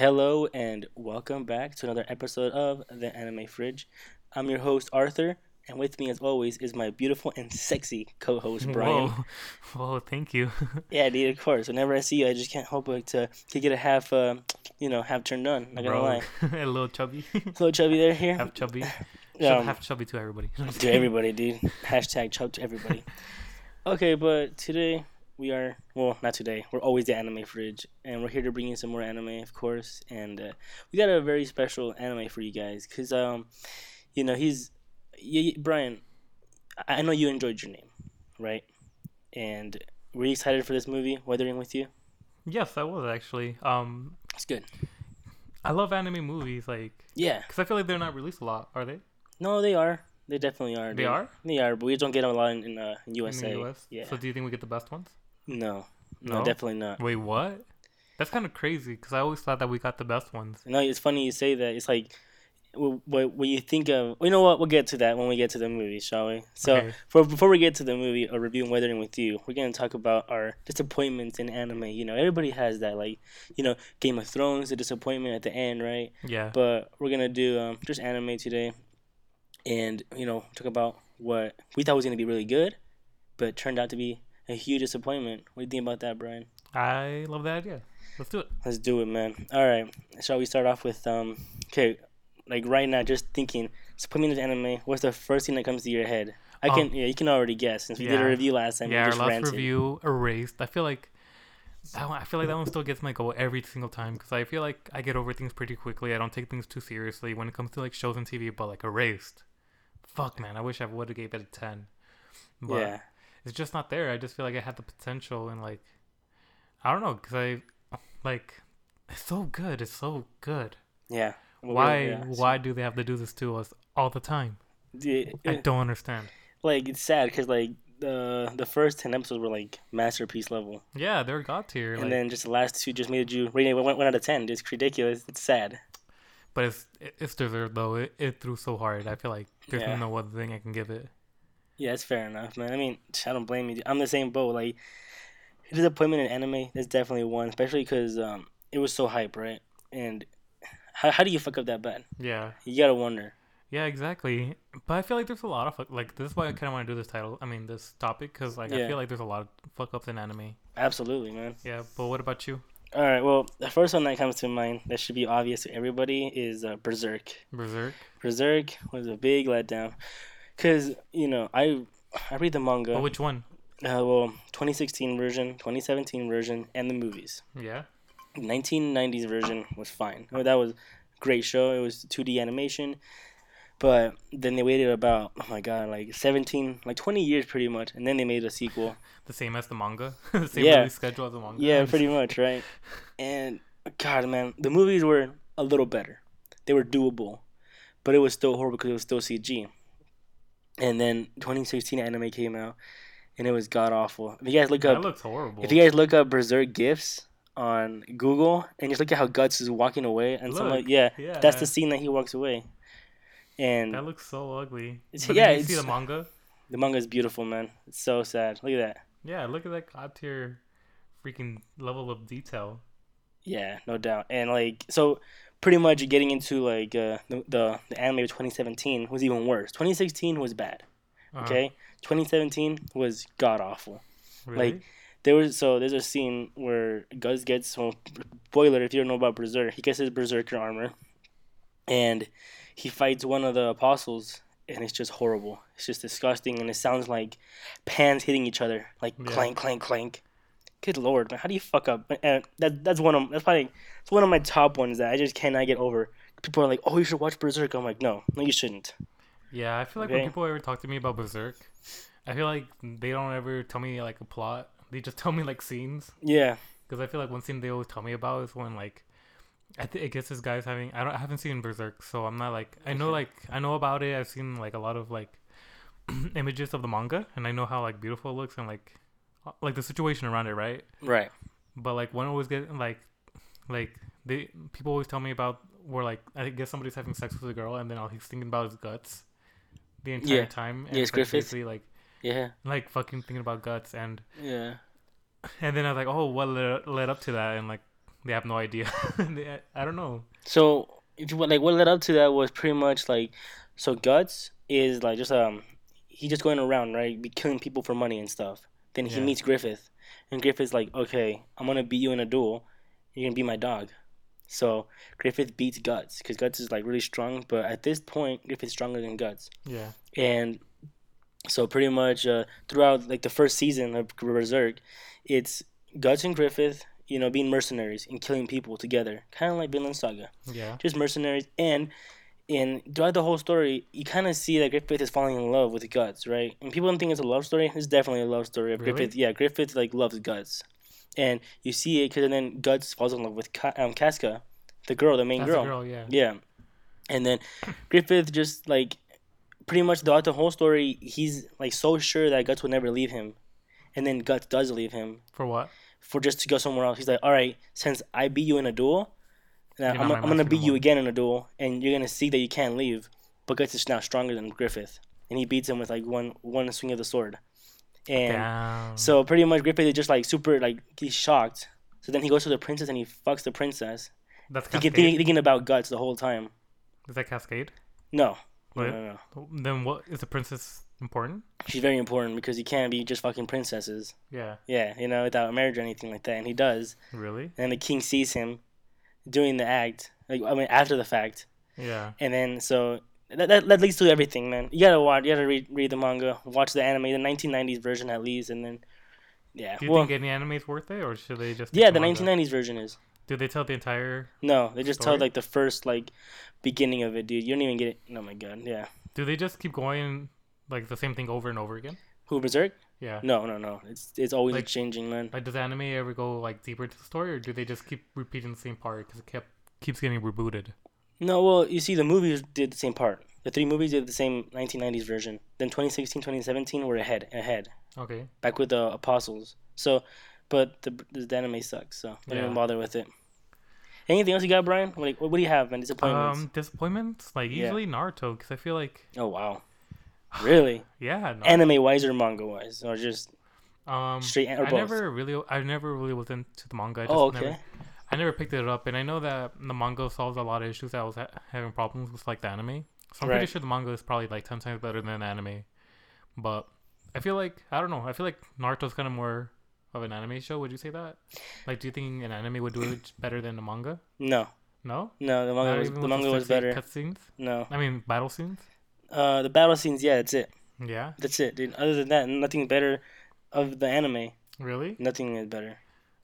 Hello and welcome back to another episode of the Anime Fridge. I'm your host Arthur, and with me, as always, is my beautiful and sexy co-host Brian. Whoa, whoa, thank you. Yeah, dude, of course. Whenever I see you, I just can't help but to, to get a half, uh, you know, half turned on. Not gonna Bro, lie, a little chubby, a little chubby there here. half chubby, Um, half chubby to everybody. to everybody, dude. Hashtag chub to everybody. Okay, but today we are well, not today. We're always the anime fridge, and we're here to bring you some more anime, of course. And uh, we got a very special anime for you guys, cause um, you know, he's y- y- Brian. I know you enjoyed your name, right? And were you excited for this movie, Weathering with You? Yes, I was actually. Um, It's good. I love anime movies, like, Yeah. cause I feel like they're not released a lot, are they? No, they are. They definitely are. They are They are, but we don't get them a lot in, in, uh, in in USA. the US. Yeah. So do you think we get the best ones? No, no, No? definitely not. Wait, what? That's kind of crazy, cause I always thought that we got the best ones. No, it's funny you say that. It's like what when you think of. You know what? We'll get to that when we get to the movie, shall we? So Okay. for before we get to the movie or and Weathering with You, we're gonna talk about our disappointments in anime. You know, everybody has that. Like, you know, Game of Thrones, the disappointment at the end, right? Yeah. But we're gonna do um, just anime today, and you know, talk about what we thought was gonna be really good, but turned out to be a huge disappointment. What do you think about that, Brian? I love that idea. Let's do it. Let's do it, man. All right. Shall we start off with um? Okay, like right now, just thinking. Disappointment in anime. What's the first thing that comes to your head? I can. Um, yeah, you can already guess since we did a review last time. yeah, our last ranted. review erased. I feel like that one, I feel like that one still gets my goal every single time because I feel like I get over things pretty quickly. I don't take things too seriously when it comes to like shows and TV. But like erased, fuck man, I wish I would have gave it a ten. But Yeah. It's just not there. I just feel like it had the potential and like I don't know because I like it's so good. It's so good. Yeah. Well, why yeah. why do they have to do this to us all the time? Yeah, I don't understand. like it's sad because like the the first ten episodes were like masterpiece level, Yeah, they're god tier. and Like, then just the last two just made you rating it one, one out of ten. It's ridiculous. It's sad. But it's it's deserved though. It, it threw so hard. I feel like there's Yeah. no other thing I can give it. Yeah, it's fair enough, man. I mean, I don't blame you. I'm the same boat. Like, disappointment in anime is definitely one, especially because um, it was so hype, right? And how, how do you fuck up that bad? Yeah, You gotta wonder. yeah, exactly. But I feel like there's a lot of fuck- like this is why I kind of want to do this title. I mean this topic because like Yeah. I feel like there's a lot of fuck ups in anime. Absolutely, man. Yeah, but what about you, All right, well, the first one that comes to mind that should be obvious to everybody is uh, Berserk. Berserk? Berserk was a big letdown, cause you know I I read the manga. Oh, which one? uh, well, 2016 version, 2017 version, and the movies. Yeah. 1990s version was fine. Oh, that was a great show. It was 2D animation. But then they waited about oh my god, like 17, like 20 years pretty much, and then they made a sequel. The same as the manga. the same Yeah. release schedule as the manga. Yeah, pretty much, right? And god, man, the movies were a little better. They were doable, but it was still horrible because it was still CG. And then 2016 anime came out, and it was god awful. If you guys look up That up, looks horrible. if you guys look up Berserk gifs on Google and just look at how Guts is walking away, and some like yeah, yeah. that's the scene that he walks away. And That looks so ugly. But yeah, yeah, you see the manga. the manga is beautiful, man. It's so sad. Look at that. Yeah, look at that god tier, freaking level of detail. Yeah, no doubt. And like so, pretty much getting into like uh, the, the the anime of 2017 was even worse. 2016 was bad. Uh-huh. Okay, 2017 was god awful. Really? like, There was so there's a scene where Guts gets so spoiler if you don't know about Berserk, he gets his Berserker armor, and he fights one of the apostles, and it's just horrible. It's just disgusting, and it sounds like pans hitting each other, like Yeah. clank, clank, clank. Good lord, man, how do you fuck up? And that that's one of that's probably it's one of my top ones that I just cannot get over. People are like, "Oh, you should watch Berserk." I'm like, "No, no, you shouldn't." Yeah, I feel like Okay. when people ever talk to me about Berserk, I feel like they don't ever tell me like a plot. They just tell me like scenes. Yeah, Because I feel like one scene they always tell me about is when like, I think I guess this guy's having. I don't. I haven't seen Berserk, so I'm not like. I know like I know about it. I've seen like a lot of like images of the manga, and I know how like beautiful it looks and like like the situation around it, right? right. But like one always get like like they people always tell me about where like I guess somebody's having sex with a girl and then all he's thinking about is guts the entire Yeah. time. And Yes, it's, like, Griffith. basically like Yeah, like fucking thinking about guts and yeah. and then I was like, oh, what led, led up to that? And like they have no idea. They- I don't know. So if you like what led up to that was pretty much like so guts is like just um he just going around right be killing people for money and stuff. Then he Yeah. meets Griffith, and Griffith's like, okay, I'm gonna beat you in a duel. You're gonna be my dog. So Griffith beats Guts because Guts is like really strong, but at this point Griffith's stronger than Guts. Yeah. and so pretty much uh, throughout like the first season of Berserk, it's Guts and Griffith, you know, being mercenaries and killing people together, kind of like Vinland Saga, Yeah. just mercenaries. And in throughout the whole story, you kind of see that Griffith is falling in love with Guts, right? And people don't think it's a love story. It's definitely a love story of Really? Griffith. Yeah, Griffith like loves Guts, and you see it because then Guts falls in love with Ka- um, Casca, the girl, the main That's girl. a girl. Yeah. Yeah. And then Griffith just like pretty much throughout the whole story, he's like so sure that Guts will never leave him. And then Guts does leave him For what? for just to go somewhere else. He's like, All right, since I beat you in a duel, now I'm, I'm gonna beat you again in a duel and you're gonna see that you can't leave. But Guts is now stronger than Griffith. And he beats him with like one one swing of the sword. And Damn. so pretty much Griffith is just like super like he's shocked. So then he goes to the princess and he fucks the princess. That's Thinking, Cascade. thinking, thinking about Guts the whole time. Is that Cascade? No. No, What? no, no. Then what is the princess important? She's very important because you can't be just fucking princesses. Yeah. Yeah, you know, without marriage or anything like that. And he does. Really? And the king sees him doing the act, like I mean, after the fact. Yeah. And then so that, that, that leads to everything, man. You gotta watch, you gotta read read the manga, watch the anime, the 1990s version at least, and then yeah. Do you well, think any anime is worth it, or should they just? yeah, stick the 1990s version is. Do they tell the entire? No, they just tell like the first like beginning of it, dude. You don't even get it. Oh my god, yeah. Do they just keep going like the same thing over and over again? Who Berserk? Yeah. No, no, no. It's it's always Like- changing, man. Like, does anime ever go like deeper into the story, or do they just keep repeating the same part because it kept keeps getting rebooted? No, well, you see, the movies did the same part. The three movies did the same 1990s version. Then 2016, 2017 were ahead, ahead, Okay. back with the Apostles. So, but the the anime sucks, so I don't Yeah. even bother with it. Anything else you got, Brian? What, what do you have, man? Disappointments? Um, disappointments like Yeah. usually Naruto because I feel like oh wow, really? yeah. No, Anime wise or manga wise, or just um, straight or I both? never really, I never really was into the manga. I just oh, okay. Never, I never picked it up, and I know that the manga solves a lot of issues that I was ha- having problems with, like the anime. So I'm Right. pretty sure the manga is probably like ten times better than the anime. But I feel like I don't know. I feel like Naruto's kind of more of an anime show. Would you say that? Like, do you think an anime would do it better than the manga? No, No. no, the manga Not was the manga was better. Cutscenes. No, I mean, battle scenes. Uh, the battle scenes, yeah, that's it. Yeah. That's it, dude. Other than that, nothing better of the anime. Really? Nothing is better.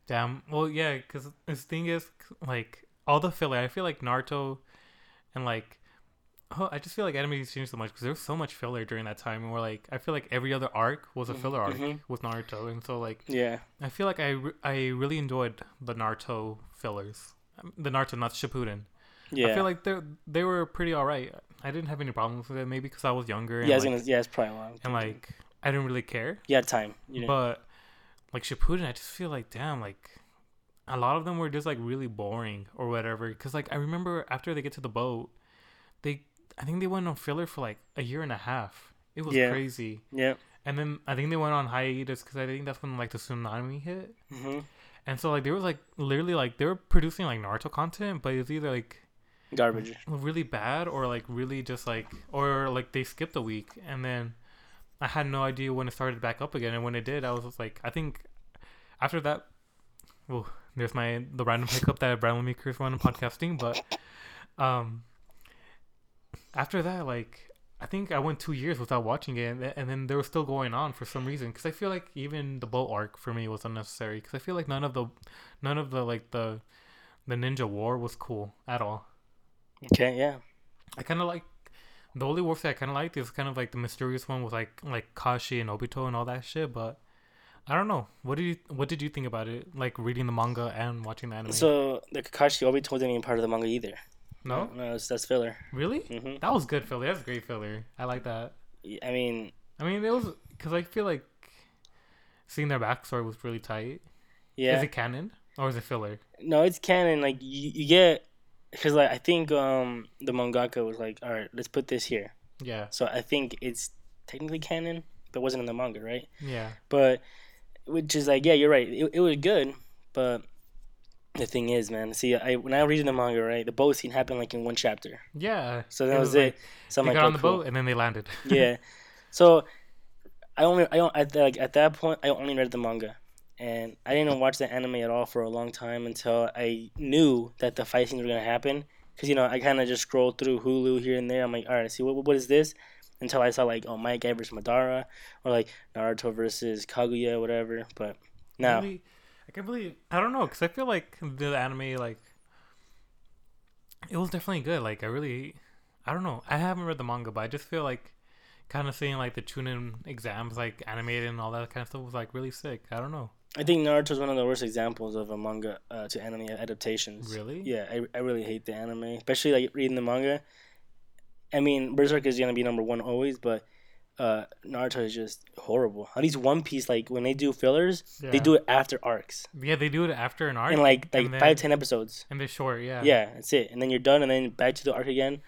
Damn. Well, yeah, because this thing is like all the filler. I feel like Naruto and like oh, I just feel like anime has changed so much because there was so much filler during that time, and we're like, I feel like every other arc was a filler arc mhm. with Naruto, and so like Yeah. I feel like I re- I really enjoyed the Naruto fillers, Um, the Naruto not Shippuden. Yeah. I feel like they they were pretty alright. I didn't have any problems with it, maybe because I was younger. And, yeah, I was like, gonna. Yeah, it's probably long. and like I didn't really care. you had time. You know. But like Shippuden, I just feel like damn, like a lot of them were just like really boring or whatever. Because like I remember after they get to the boat, they I think they went on filler for like a year and a half. It was Yeah. crazy. yeah. And then I think they went on hiatus because I think that's when like the tsunami hit. hmm And so like they was like literally like they were producing like Naruto content, but it was either like Garbage. really bad or like really just like or like they skipped a week and then I had no idea when it started back up again. And when it did I was like I think after that well there's my the random pickup that me Chris one in podcasting. But um after that like I think I went two years without watching it. And, and then they were still going on for some reason. Because I feel like even the boat arc for me was unnecessary. Because I feel like none of the none of the like the the ninja war was cool at all Okay. Yeah. I kind of like the only wolf that I kind of liked is kind of like the mysterious one with like like Kashi and Obito and all that shit. But I don't know. What did you What did you think about it? Like reading the manga and watching the anime. So the Kakashi Obito wasn't even part of the manga either. no, No, that's, that's filler. really, hmm that was good filler. That's great filler. I like that. I mean, I mean, it was because I feel like seeing their backstory was really tight. yeah. Is it canon or is it filler? no, it's canon. Like you, you get because like I think um the mangaka was like, all right, let's put this here. Yeah, So I think it's technically canon, but it wasn't in the manga, right? yeah, But which is like, yeah, you're right. It, it was good, but The thing is, man. See, I when I read the manga, right, the boat scene happened like in one chapter. Yeah. So that It was, was it. So I'm they like, got oh, on the cool. boat and then they landed. yeah. So I only I don't at the, like at that point I only read the manga, and I didn't watch the anime at all for a long time until I knew that the fight scenes were gonna happen. Cause you know I kind of just scrolled through Hulu here and there. I'm like, all right, see what what is this? Until I saw like oh Guy versus Madara or like Naruto versus Kaguya whatever. But now I can't believe I don't know because I feel like the anime like it was definitely good. Like I really, I don't know. I haven't read the manga, but I just feel like kind of seeing like the Chunin exams like animated and all that kind of stuff was like really sick. I don't know. I think Naruto is one of the worst examples of a manga uh, to anime adaptations. Really? Yeah, I, I really hate the anime, especially like reading the manga. I mean, Berserk is gonna be number one always, but uh, Naruto is just horrible. At least One Piece, like when they do fillers, they do it after arcs Yeah, they do it after an arc. in like like and then- five ten episodes. and they're short. Yeah. Yeah. that's it, and then you're done, and then back to the arc again.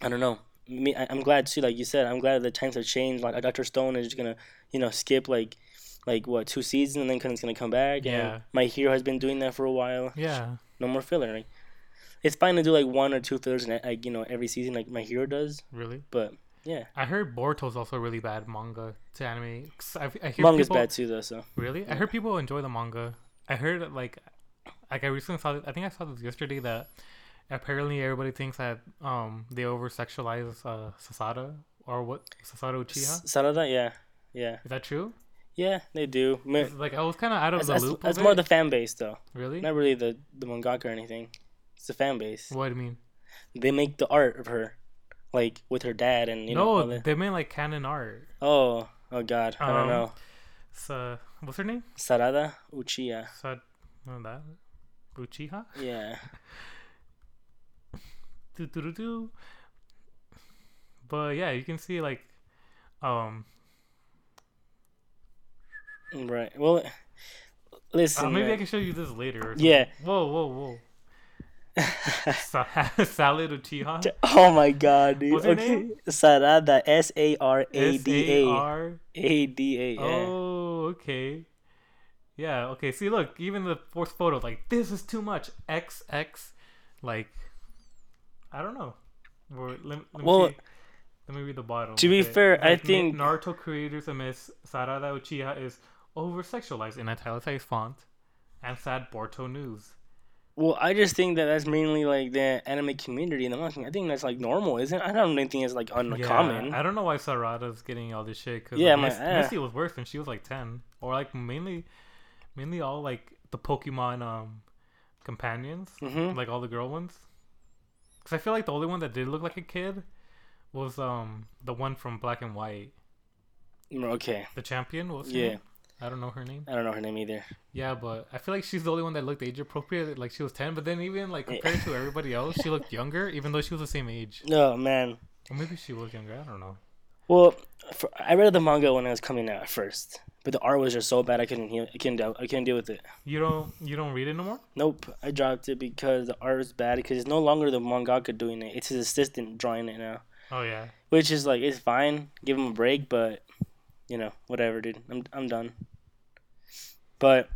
I don't know. Me, I, I'm glad too. Like you said, I'm glad the times have changed. Like Doctor Stone is just gonna, you know, skip like, like what two seasons, and then it's gonna come back. Yeah. My Hero has been doing that for a while. Yeah. No more filler. Like, it's fine to do like one or two fillers, like you know, every season, like My Hero does. Really. But yeah, I heard Boruto's also really bad manga to anime. I, I hear manga's people, bad too, though. So Really? I heard people enjoy the manga. I heard like, like I recently saw. I think I saw this yesterday that apparently everybody thinks that um they over sexualize uh Sasada or what Sasada Uchiha. S- Sarada, yeah, yeah, Is that true? Yeah, they do. 'Cause, Like I was kind of out of That's, the that's, loop. that's more the fan base, though. really. Not really the the mangaka or anything. It's the fan base. What do you mean? They make the art of her, like with her dad and you know. no, the- they mean like canon art. oh, oh God, I don't Um, know. So what's her name? Sarada Uchiha. Sad. No, that. Uchiha. Yeah. do do do do. But yeah, you can see like, um, Right. Well, listen. uh, maybe I can show you this later. Or Yeah. Whoa, whoa, whoa. Sa- Salad Uchiha. oh my God, dude. What's her okay. name? Sarada. S A R A D A. S-A-R- A D A. Oh, okay. Yeah. Okay. See, look, even the fourth photo, like this is too much. X X, like, I don't know. Or, let, let me Well, see. Let me read the bottom. to be okay? fair, I Like, Na- think- Naruto creators admits Sarada Uchiha is over sexualized in italicized font, and sad Boruto news. Well, I just think that that's mainly like the anime community and the manga. I think that's like normal, isn't? it? I don't think it's like uncommon. Yeah, I don't know why Sarada's getting all this shit. Cause Yeah, like, my-. Misty was worse when she was like ten, or like mainly, mainly all like the Pokemon um companions, hmm like all the girl ones. Cause I feel like the only one that did look like a kid was um the one from Black and White, Okay. the champion. Her Yeah. name? I don't know her name. I don't know her name either. Yeah, but I feel like she's the only one that looked age appropriate. Like she was ten, but then even like compared to everybody else, she looked younger, even though she was the same age. No, man. Or maybe she was younger. I don't know. Well, for, I read the manga when it was coming out at first, but the art was just so bad I couldn't heal, I couldn't deal, I couldn't deal with it. You don't you don't read it no more. Nope, I dropped it because the art was bad. Because it's no longer the mangaka doing it; it's his assistant drawing it now. Oh yeah. Which is like it's fine, give him a break, but you know whatever, dude. I'm I'm done. But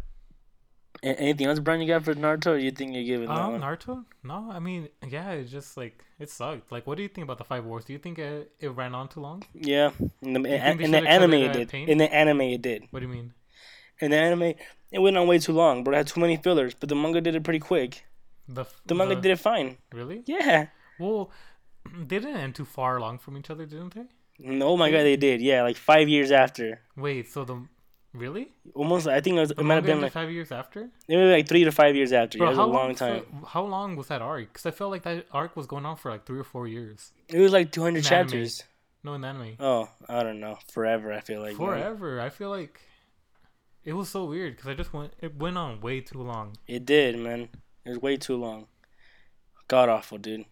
anything else, Brian? You got for Naruto? Or you think you give it that Um? Naruto? No, I mean, yeah, it's just like it sucked. Like, what do you think about the five wars? Do you think it, it ran on too long? Yeah, in the, they in the anime it it did. pain? In the anime it did. What do you mean? In the anime, it went on way too long, but it had too many fillers. But the manga did it pretty quick. The The manga did it fine. really? Yeah. Well, they didn't end too far along from each other, didn't they? Oh my god, they did. Yeah, like five years after. Wait, so the really? Almost, I think it, was, it might have been like five years after. maybe like three to five years after. Bro, yeah, it was how a long time. how long was that arc? Because I felt like that arc was going on for like three or four years. It was like 200 In anime. chapters. No, in anime. Oh, I don't know. Forever, I feel like. man. Forever. I feel like it was so weird because I just went. It went on way too long. It did, man. It was way too long. God awful, dude.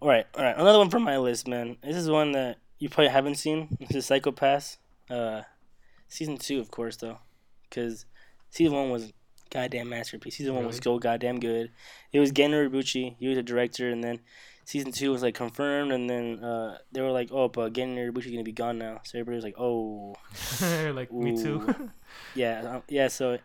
All right, all right. Another one from my list, man. This is one that you probably haven't seen. This is Psycho-Pass. Uh, season two, of course, though, because season one was goddamn masterpiece. Season one was Really? so goddamn good. It was Gen Urobuchi. He was the director, and then season two was like confirmed, and then uh, they were like, "Oh, but Gen Urobuchi's gonna be gone now." So everybody was like, "Oh." like me too. Yeah, um, yeah. So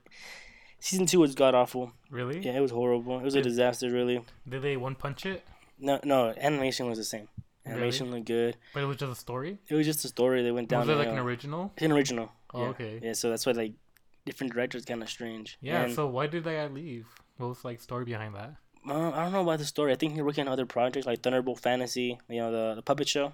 Season two was god awful. Really? Yeah, it was horrible. It was a disaster, really. Did they one punch it? No, no, animation was the same. Animation looked good. But it was just a story. It was just a story. They went down. was it the like an hill. original? It's an original. Oh, yeah. okay. Yeah, so that's why like different directors kind of strange. Yeah. And, so why did they leave? What was like story behind that? uh, I don't know about the story. I think he's working on other projects like Thunderbolt Fantasy, you know, the, the puppet show,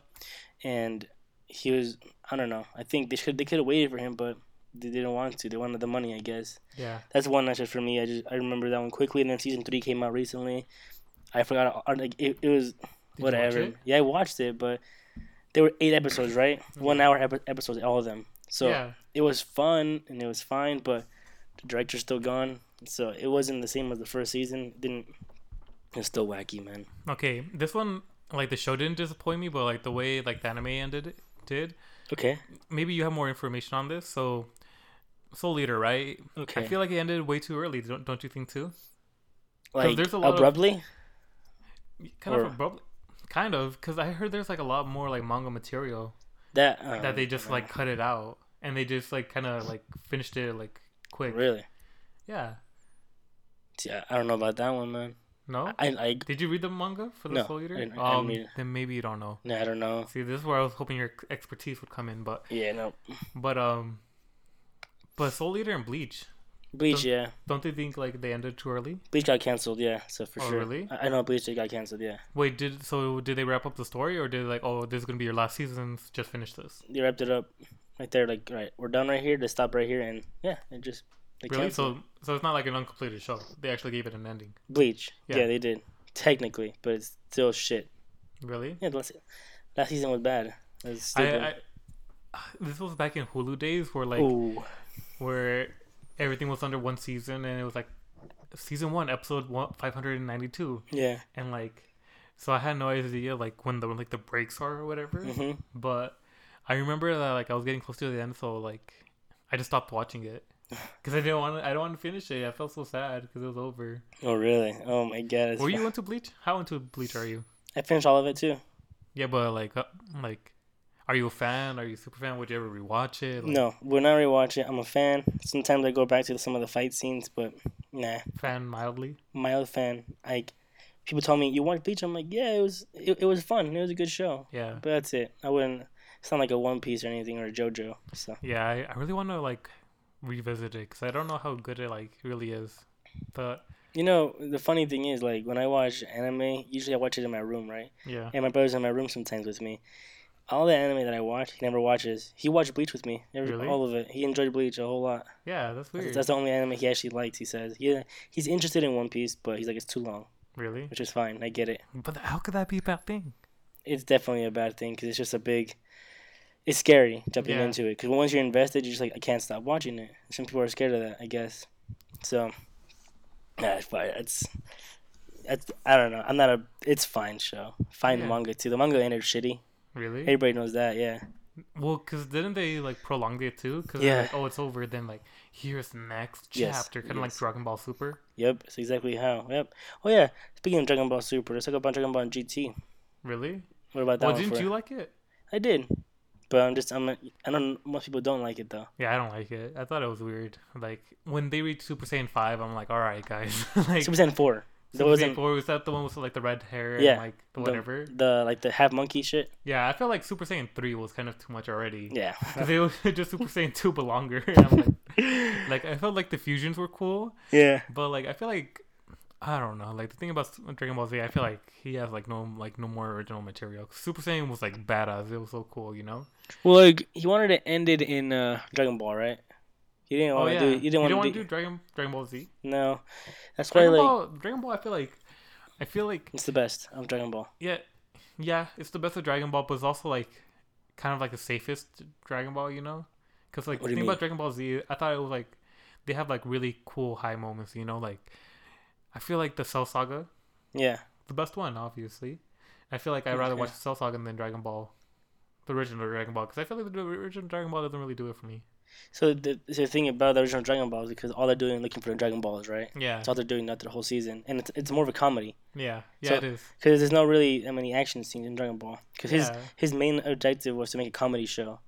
and he was. I don't know. I think they should they could have waited for him, but they didn't want to. They wanted the money, I guess. Yeah. That's one that's just for me. I just I remember that one quickly, and then season three came out recently. I forgot. uh, Like it, it was Did whatever. Yeah, I watched it, but there were eight episodes, right? One hour epi- episodes, all of them. So yeah. it was fun and it was fine, but the director's still gone, so it wasn't the same as the first season. It didn't. It's still wacky, man. Okay. This one, like the show didn't disappoint me, but like the way like the anime ended it did. Okay. Maybe you have more information on this. So, Soul Eater, right? Okay. I feel like it ended way too early. Don't don't you think too? like there's a lot of- abruptly. Kind Or- of abrupt. Kind of, because I heard there's like a lot more like manga material that uh, that they just like cut it out and they just like kind of like finished it like quick. really. Yeah. Yeah, I don't know about that one, man. No. I like. Did you read the manga for the No, Soul Eater? I I um, then maybe you don't know. No, I don't know. See, this is where I was hoping your expertise would come in, but Yeah, no. but um, but Soul Eater and Bleach, Bleach, Don't- yeah. don't they think like they ended too early? Bleach got canceled, yeah. So for Oh, sure. really? I, I know Bleach got canceled, yeah. Wait, did so did they wrap up the story or did they like oh this is gonna be your last season? Just finish this. They wrapped it up right there. Like, right, we're done right here. They stop right here, and yeah, it just they really? canceled. So so it's not like an uncompleted show. They actually gave it an ending. Bleach, Yeah. yeah. they did technically, but it's still shit. Really? Yeah, last, last season was bad. It was I. I this was back in Hulu days where like Ooh, where everything was under one season and it was like season one episode one, 592 yeah. and like so i had no idea like when the like the breaks are or whatever hmm but i remember that like i was getting close to the end so like i just stopped watching it because i didn't want to i don't want to finish it i felt so sad because it was over Oh really? Oh my god. were you into bleach how into bleach are you I finished all of it too. yeah but like uh, like are you a fan are you a super fan would you ever rewatch it like, No, when I rewatch it, I'm a fan. Sometimes I go back to some of the fight scenes, but nah, fan mildly mild fan. Like people tell me you watch Bleach, I'm like, yeah, it was it, it was fun. It was a good show, yeah but that's it. I wouldn't. It's not like a One Piece or anything or a JoJo. So Yeah, I, I really want to like revisit it because I don't know how good it like really is. But you know, the funny thing is, like when I watch anime, usually I watch it in my room, right? yeah, And my brother's in my room sometimes with me. All the anime that I watch, he never watches. He watched Bleach with me, every, Really? all of it. He enjoyed Bleach a whole lot. yeah, that's That's, weird. that's the only anime he actually likes. He says, yeah, he's interested in One Piece, but he's like, it's too long, really, which is fine. I get it. but how could that be a bad thing? It's definitely a bad thing because it's just a big. It's scary jumping Yeah. into it because once you're invested, you're just like, I can't stop watching it. Some people are scared of that, I guess. So, yeah, it's fine. It's, it's I don't know. I'm not a. It's fine show. Fine Yeah. manga too. The manga ended shitty. Really? Everybody knows that. Yeah. Well, because didn't they like prolong it too? Because Yeah. like, oh, it's over. Then like, here's next Yes, chapter, kind of like. Dragon Ball Super. Yep. That's exactly how. Yep. Oh yeah. Speaking of Dragon Ball Super, let's talk about Dragon Ball GT. Really? What about that Well, one? didn't you like it? I did, but I'm just I'm. I don't. Most people don't like it though. Yeah, I don't like it. I thought it was weird. Like when they reached Super Saiyan five, I'm like, all right, guys. like Super Saiyan four. There Super Saiyan four was that the one with like the red hair Yeah, and like the the- whatever. the like the half monkey shit. Yeah, I feel like Super Saiyan three was kind of too much already. Yeah. Because it was just Super Saiyan 2 but longer. I'm like, like, I felt like the fusions were cool, yeah. but like, I feel like, I don't know. Like, the thing about Dragon Ball Z, I feel like he has like no like no more original material. Super Saiyan was like badass. It was so cool, you know? Well, like he wanted to end it in uh, Dragon Ball, right? He didn't Oh want yeah. to do. He didn't want wanna do. do Dragon Dragon Ball Z. No, that's why Dragon like Ball. Dragon Ball. I feel like, I feel like it's the best of Dragon Ball. yeah, yeah. It's the best of Dragon Ball, but it's also like kind of like the safest Dragon Ball, you know? Because like What the thing about Dragon Ball Z, I thought it was like they have like really cool high moments, you know? Like I feel like the Cell Saga, Yeah. the best one, obviously. I feel like I'd rather Okay. watch the Cell Saga than Dragon Ball, the original Dragon Ball, because I feel like the original Dragon Ball doesn't really do it for me. So the, the thing about the original Dragon Ball is because all they're doing is looking for the Dragon Balls, right? Yeah, That's all they're doing not the whole season, and it's, it's more of a comedy yeah, yeah. So- it is. because there's not really that many action scenes in Dragon Ball. Because his Yeah. his main objective was to make a comedy show.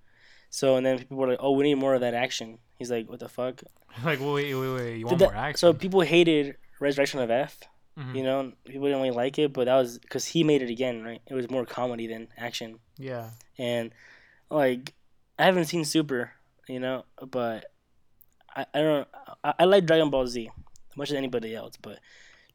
So and then people were like, "Oh, we need more of that action." He's like, "What the fuck?" like wait, wait, wait. You want that- more action? so people hated Resurrection of F. Mhm. You know, people didn't really like it, but that was because he made it again, right? It was more comedy than action, yeah, and like I haven't seen Super, you know, but I, I don't I, I like Dragon Ball Z as much as anybody else, but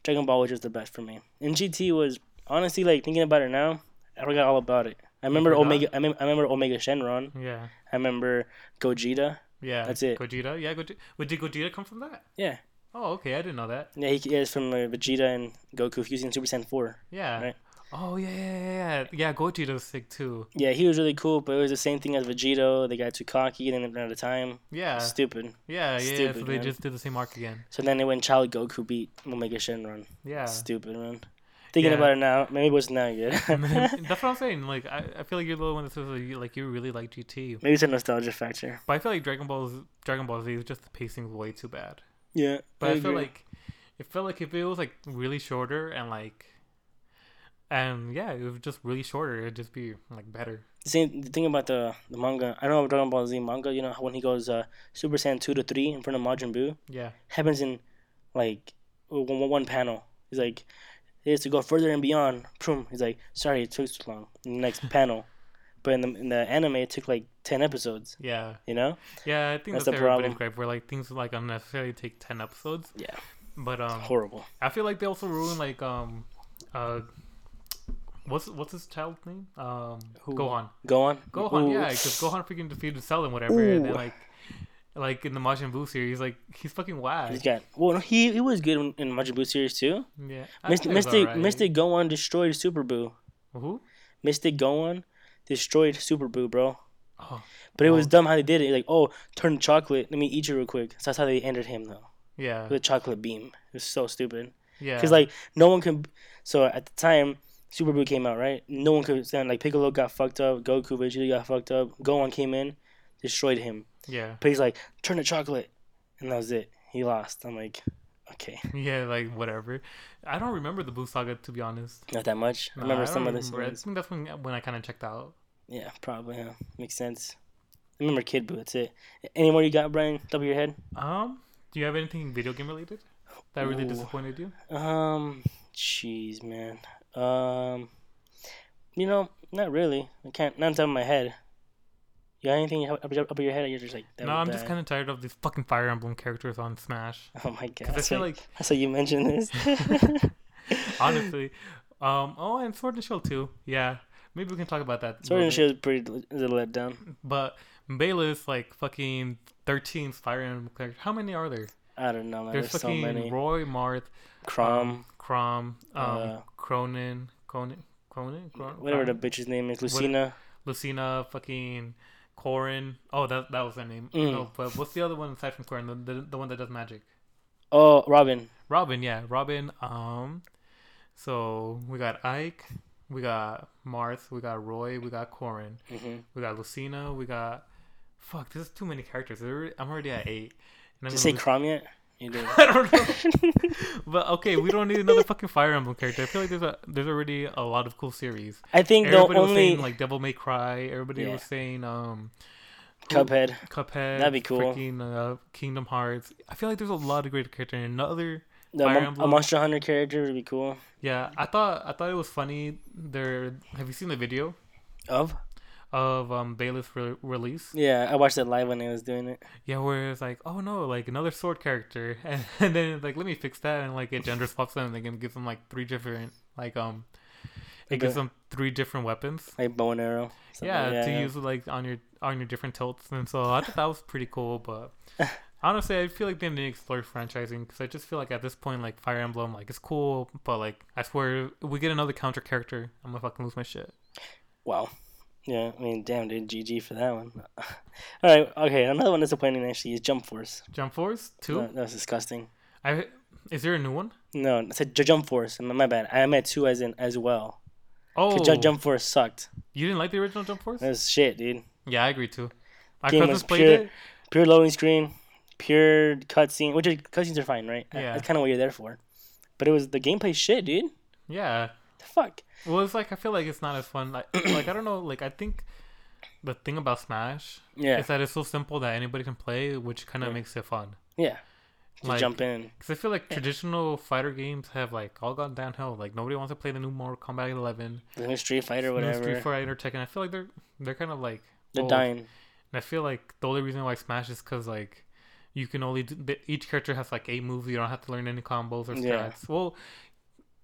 Dragon Ball was just the best for me. And GT was honestly like thinking about it now, I forgot all about it. I remember? Omega. I, mem- I remember Omega Shenron. yeah, I remember Gogeta. yeah. That's it. Gogeta. Yeah, Gogeta. Wait, did Gogeta come from that? Yeah, Oh, okay. I didn't know that. yeah, he is from uh, Vegeta and Goku fusing Super Saiyan four. Yeah. Right. Oh yeah, yeah, yeah, yeah. Gogeta's sick too. Yeah, he was really cool, but it was the same thing as Vegito. They got Tsukaki, then they ran out of time. Yeah, Stupid. yeah, yeah. Stupid, so they man. just did the same arc again. So then it went Child Goku beat Omega Shenron. Yeah. Stupid, man. Thinking Yeah. about it now, maybe it wasn't that good. That's what I'm saying. Like, I, I feel like you're the one that says like you, like you really like GT, maybe it's a nostalgia factor. but I feel like Dragon Ball's Dragon Ball Z is just the pacing's way too bad. Yeah, But I, feel like it felt like if it was like really shorter and like, and yeah, it was just really shorter, it'd just be like better. the same the thing about the the manga. I don't know Dragon Ball Z manga. You know when he goes uh, Super Saiyan two to three in front of Majin Buu Yeah, happens in like one, one- panel. He's like, he has to go further and beyond. Boom. He's like, sorry, it took too long. In the next panel, but in the in the anime, it took like ten episodes. yeah, You know? yeah. I think That's that's, the problem. gripe where like things like unnecessarily take ten episodes. Yeah. But um, Horrible. I feel like they also ruin like um, uh, what's what's his child's name? Um, Who? Gohan. Go on. Gohan, Ooh. yeah, because Gohan freaking defeated Cell and whatever, and then like, like in the Majin Buu series, like he's fucking whack. He's got well. He he was good in, in Majin Buu series too. Yeah, I Mystic Mystic, alright. Mystic Gohan destroyed Super Buu. Who? Mystic Gohan destroyed Super Buu, bro. Oh, But it was Oh. dumb how they did it. Like, oh, turn chocolate. Let me eat you real quick. So that's how they ended him though. yeah, With a chocolate beam. It was so stupid. yeah. Because like no one can. So at the time, Super Buu came out, right? No one could stand. Like Piccolo got fucked up. Goku, Vegeta got fucked up. Gohan came in, destroyed him. yeah, But he's like, turn to chocolate, and that was it. He lost. I'm like, okay, yeah, like whatever. I don't remember the Buu saga to be honest. not that much. I remember don't some of the remember. I think that's when when I kind of checked out. Yeah, probably. Yeah. Makes sense. I remember Kid Buu. That's it. Any more you got, Brian? Top of your head? Um, do you have anything video game related that really Ooh. disappointed you? Um, jeez, man. Um, you know, not really. I can't. Not on top of my head. You got anything up, up, up your head? You're just like, that no, I'm just kind of tired of these fucking Fire Emblem characters on Smash. Oh my god. I That's feel like that's why you mentioned this. honestly, um, oh, and Sword and Shield too. Yeah, maybe we can talk about that. Sword and. Shield is pretty is a letdown. But Byleth, like fucking 13 Fire Emblem characters. How many are there? I don't know, man. There's, There's, so fucking many. Roy, Marth, Chrom, um, Chrom, um, uh, Cronin, Cronin, Cronin, Cronin, whatever the bitch's name is, Lucina. Lucina, fucking Corrin. Oh, that that was her name. Mm. No, but what's the other one aside from Corrin? The, the the one that does magic. Oh, Robin. Robin, yeah, Robin. Um, so we got Ike, we got Marth, we got Roy, we got Corrin, hmm we got Lucina, we got. Fuck, this is too many characters. I'm already at eight. And I'm Did you gonna say lose- Chrom yet? You did. I don't know. but okay, we don't need another fucking Fire Emblem character. I feel like there's a there's already a lot of cool series. I think the Everybody was only saying like Devil May Cry. Everybody Yeah. was saying um Cuphead. Cuphead. That'd be cool. Freaking uh, Kingdom Hearts. I feel like there's a lot of great characters. And Another The Fire Mon- a Monster Hunter character would be cool. yeah, I thought I thought it was funny. There, have you seen the video Of? Of um Byleth re- release? Yeah, I watched it live when they was doing it. Yeah, where it's like, oh no, like another sword character, and, and then like, let me fix that, and like it gender swaps them, and they can give them like three different, like um, it Like gives a- them three different weapons. Like bow and arrow. Yeah, like that, to use like on your on your different tilts, and so I thought that was pretty cool. But honestly, I feel like they need to explore franchising because I just feel like at this point, like Fire Emblem, like it's cool, but like I swear, if we get another counter character, I'm gonna fucking lose my shit. Wow. Yeah, I mean, damn, dude, GG for that one. All right, okay, another one disappointing actually is Jump Force. Jump Force two. That, that was disgusting. I is there a new one? No, I said J- Jump Force. My my bad. I meant two as in as well. Oh, Ju- Jump Force sucked. you didn't like the original Jump Force? That was shit, dude. Yeah, I agree too. My Game cousins was played pure- it. Pure loading screen, pure cutscene. Which are, cutscenes are fine, right? Yeah. That's kind of what you're there for. But it was the gameplay shit, dude. Yeah. The fuck. Well, it's like I feel like it's not as fun. Like, like I don't know. Like I think the thing about Smash Yeah. is that it's so simple that anybody can play, which kind of Yeah. makes it fun. Yeah. To Like- jump in. Because I feel like traditional fighter games have like all gone downhill. Like nobody wants to play the new Mortal Kombat 11, The new Street Fighter, new whatever. Street Fighter, Tekken. I feel like they're they're kind of like They're old. dying. And I feel like the only reason why Smash is because like you can only do, each character has like eight moves. You don't have to learn any combos or strats. Yeah. Well,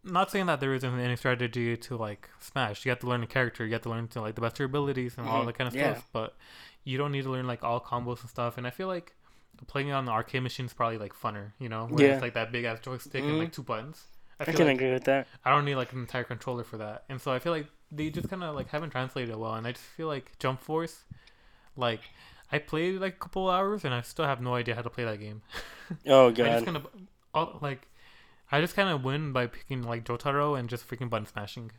not saying that there isn't any strategy to like Smash. You have to learn a character. You have to learn to like the best of your abilities and all Mhm. that kind of Yeah. stuff. But you don't need to learn like all combos and stuff. And I feel like playing it on the arcade machine is probably like funner. You know, where Yeah. it's like that big ass joystick and Mhm. like two buttons. I I can like agree with that. I don't need like an entire controller for that. And so I feel like they just kind of like haven't translated it well. And I just feel like Jump Force, like I played like a couple hours and I still have no idea how to play that game. Oh I just god. kind of like I just kind of win by picking like Jotaro and just freaking button smashing.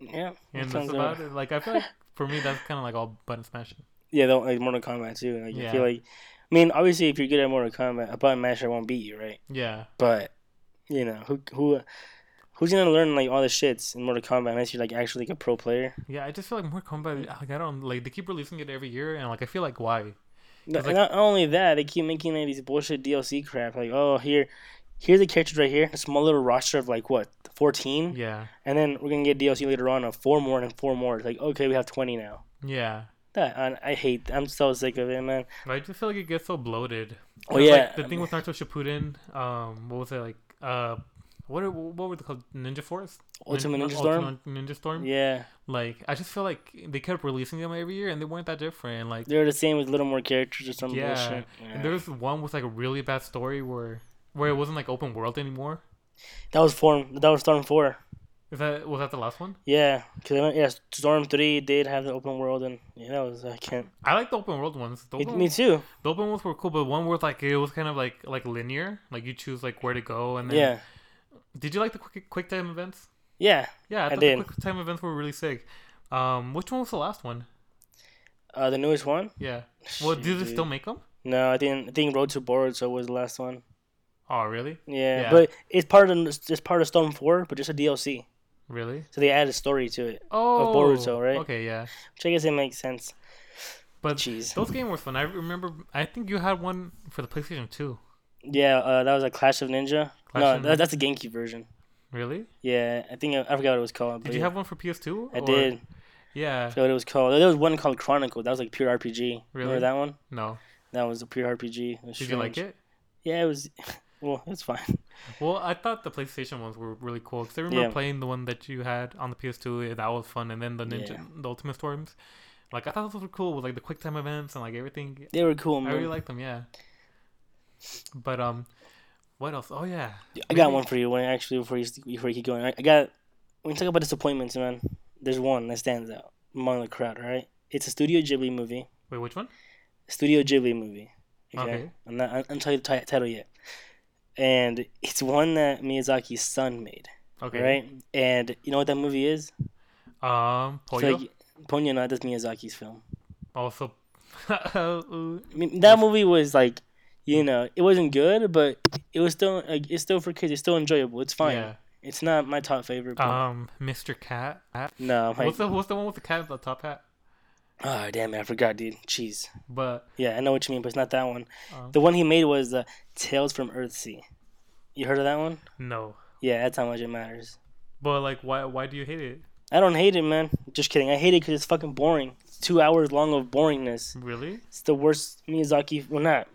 Yeah. And that's about it. Like I feel like for me that's kind of like all button smashing. Yeah, though, like Mortal Kombat too. Like I Yeah. feel like, I mean, obviously, if you're good at Mortal Kombat, a button masher won't beat you, right? Yeah. But you know, who who who's gonna learn like all the shits in Mortal Kombat unless you're like actually like a pro player? Yeah, I just feel like Mortal Kombat. Like I don't like they keep releasing it every year, and like I feel like why? No, like- not only that, they keep making like these bullshit DLC crap. Like, oh, here, here's the characters right here, a small little roster of like what, fourteen, Yeah, and then we're gonna get DLC later on of four more and four more. It's like, okay, we have twenty now. yeah. That I, I hate. I'm so sick of it, man. I just feel like it gets so bloated. Oh yeah. like, the thing with Naruto Shippuden, um, what was it like? Uh, what are, what were they called? Ninja Force, Ultimate Nin- Ninja Storm. Ultimate Ninja Storm. Yeah, Like I just feel like they kept releasing them every year, and they weren't that different. Like they're the same with little more characters or something. Yeah, bullshit. and there was one with like a really bad story where where it wasn't like open world anymore. That was Form. That was Storm Four. Is that was that the last one? Yeah, because yeah, Storm Three did have the open world, and yeah, that was I can't. I like the open world ones. The Me, open, me too. the open ones were cool, but one was like it was kind of like like linear. Like you choose like where to go, and then Yeah, Did you like the quick quick time events? yeah. Yeah, I, I thought did. the quick time events were really sick. Um, which one was the last one? Uh, the newest one. Yeah. Well, Shit, do they dude. still make them? No, I think I think Road to Boruto was the last one. Oh, really? Yeah, Yeah. but it's part of it's part of Storm Four, but just a DLC. Really? So they added a story to it, Oh, of Boruto, right? Okay, yeah. which I guess it makes sense. But Jeez. those games were fun. I remember. I think you had one for the PlayStation 2. Yeah, uh, that was a Clash of Ninja. Clash no, of that, that's a GameCube version. Really? Yeah, I think I, I forgot what it was called. Did you yeah, have one for PS2? I or- did. Yeah. I forgot what it was called. There was one called Chronicle. That was like pure RPG. Really? Remember that one? No. That was a pure RPG. Did you like it? Yeah, it was. Well, it's fine. Well, I thought the PlayStation ones were really cool because I remember Yeah. playing the one that you had on the PS2. That was fun, and then the Ninja, Yeah. the Ultimate Storms. Like I thought those were cool with like the quick time events and like everything. They were cool, I really liked them, yeah. But um, what else? Oh yeah, I got Maybe- one for you. When actually before you before you keep going, I, I got. When you talk about disappointments, man, there's one that stands out among the crowd. All right, it's a Studio Ghibli movie. Wait, which one? Studio Ghibli movie. Okay, Okay. I'm not. I'm not telling you the ti- title yet. And it's one that Miyazaki's son made, Okay. right? And you know what that movie is? Um, Poyo. like Ponyo, no, that's Miyazaki's film. also, I mean, that movie was like, you know, it wasn't good, but it was still like it's still for kids. It's still enjoyable. It's fine. yeah. It's not my top favorite. But Um, Mr. Cat. no, like, What's the what's the one with the cat with the top hat? Oh damn it, I forgot, dude. Jeez. But Yeah, I know what you mean, but it's not that one. um, The one he made was uh, Tales from Earthsea. You heard of that one? no. Yeah, that's how much it matters. But like, why why do you hate it? I don't hate it, man. Just kidding. I hate it because it's fucking boring. It's two hours long of boringness. Really? It's the worst Miyazaki. Well, not.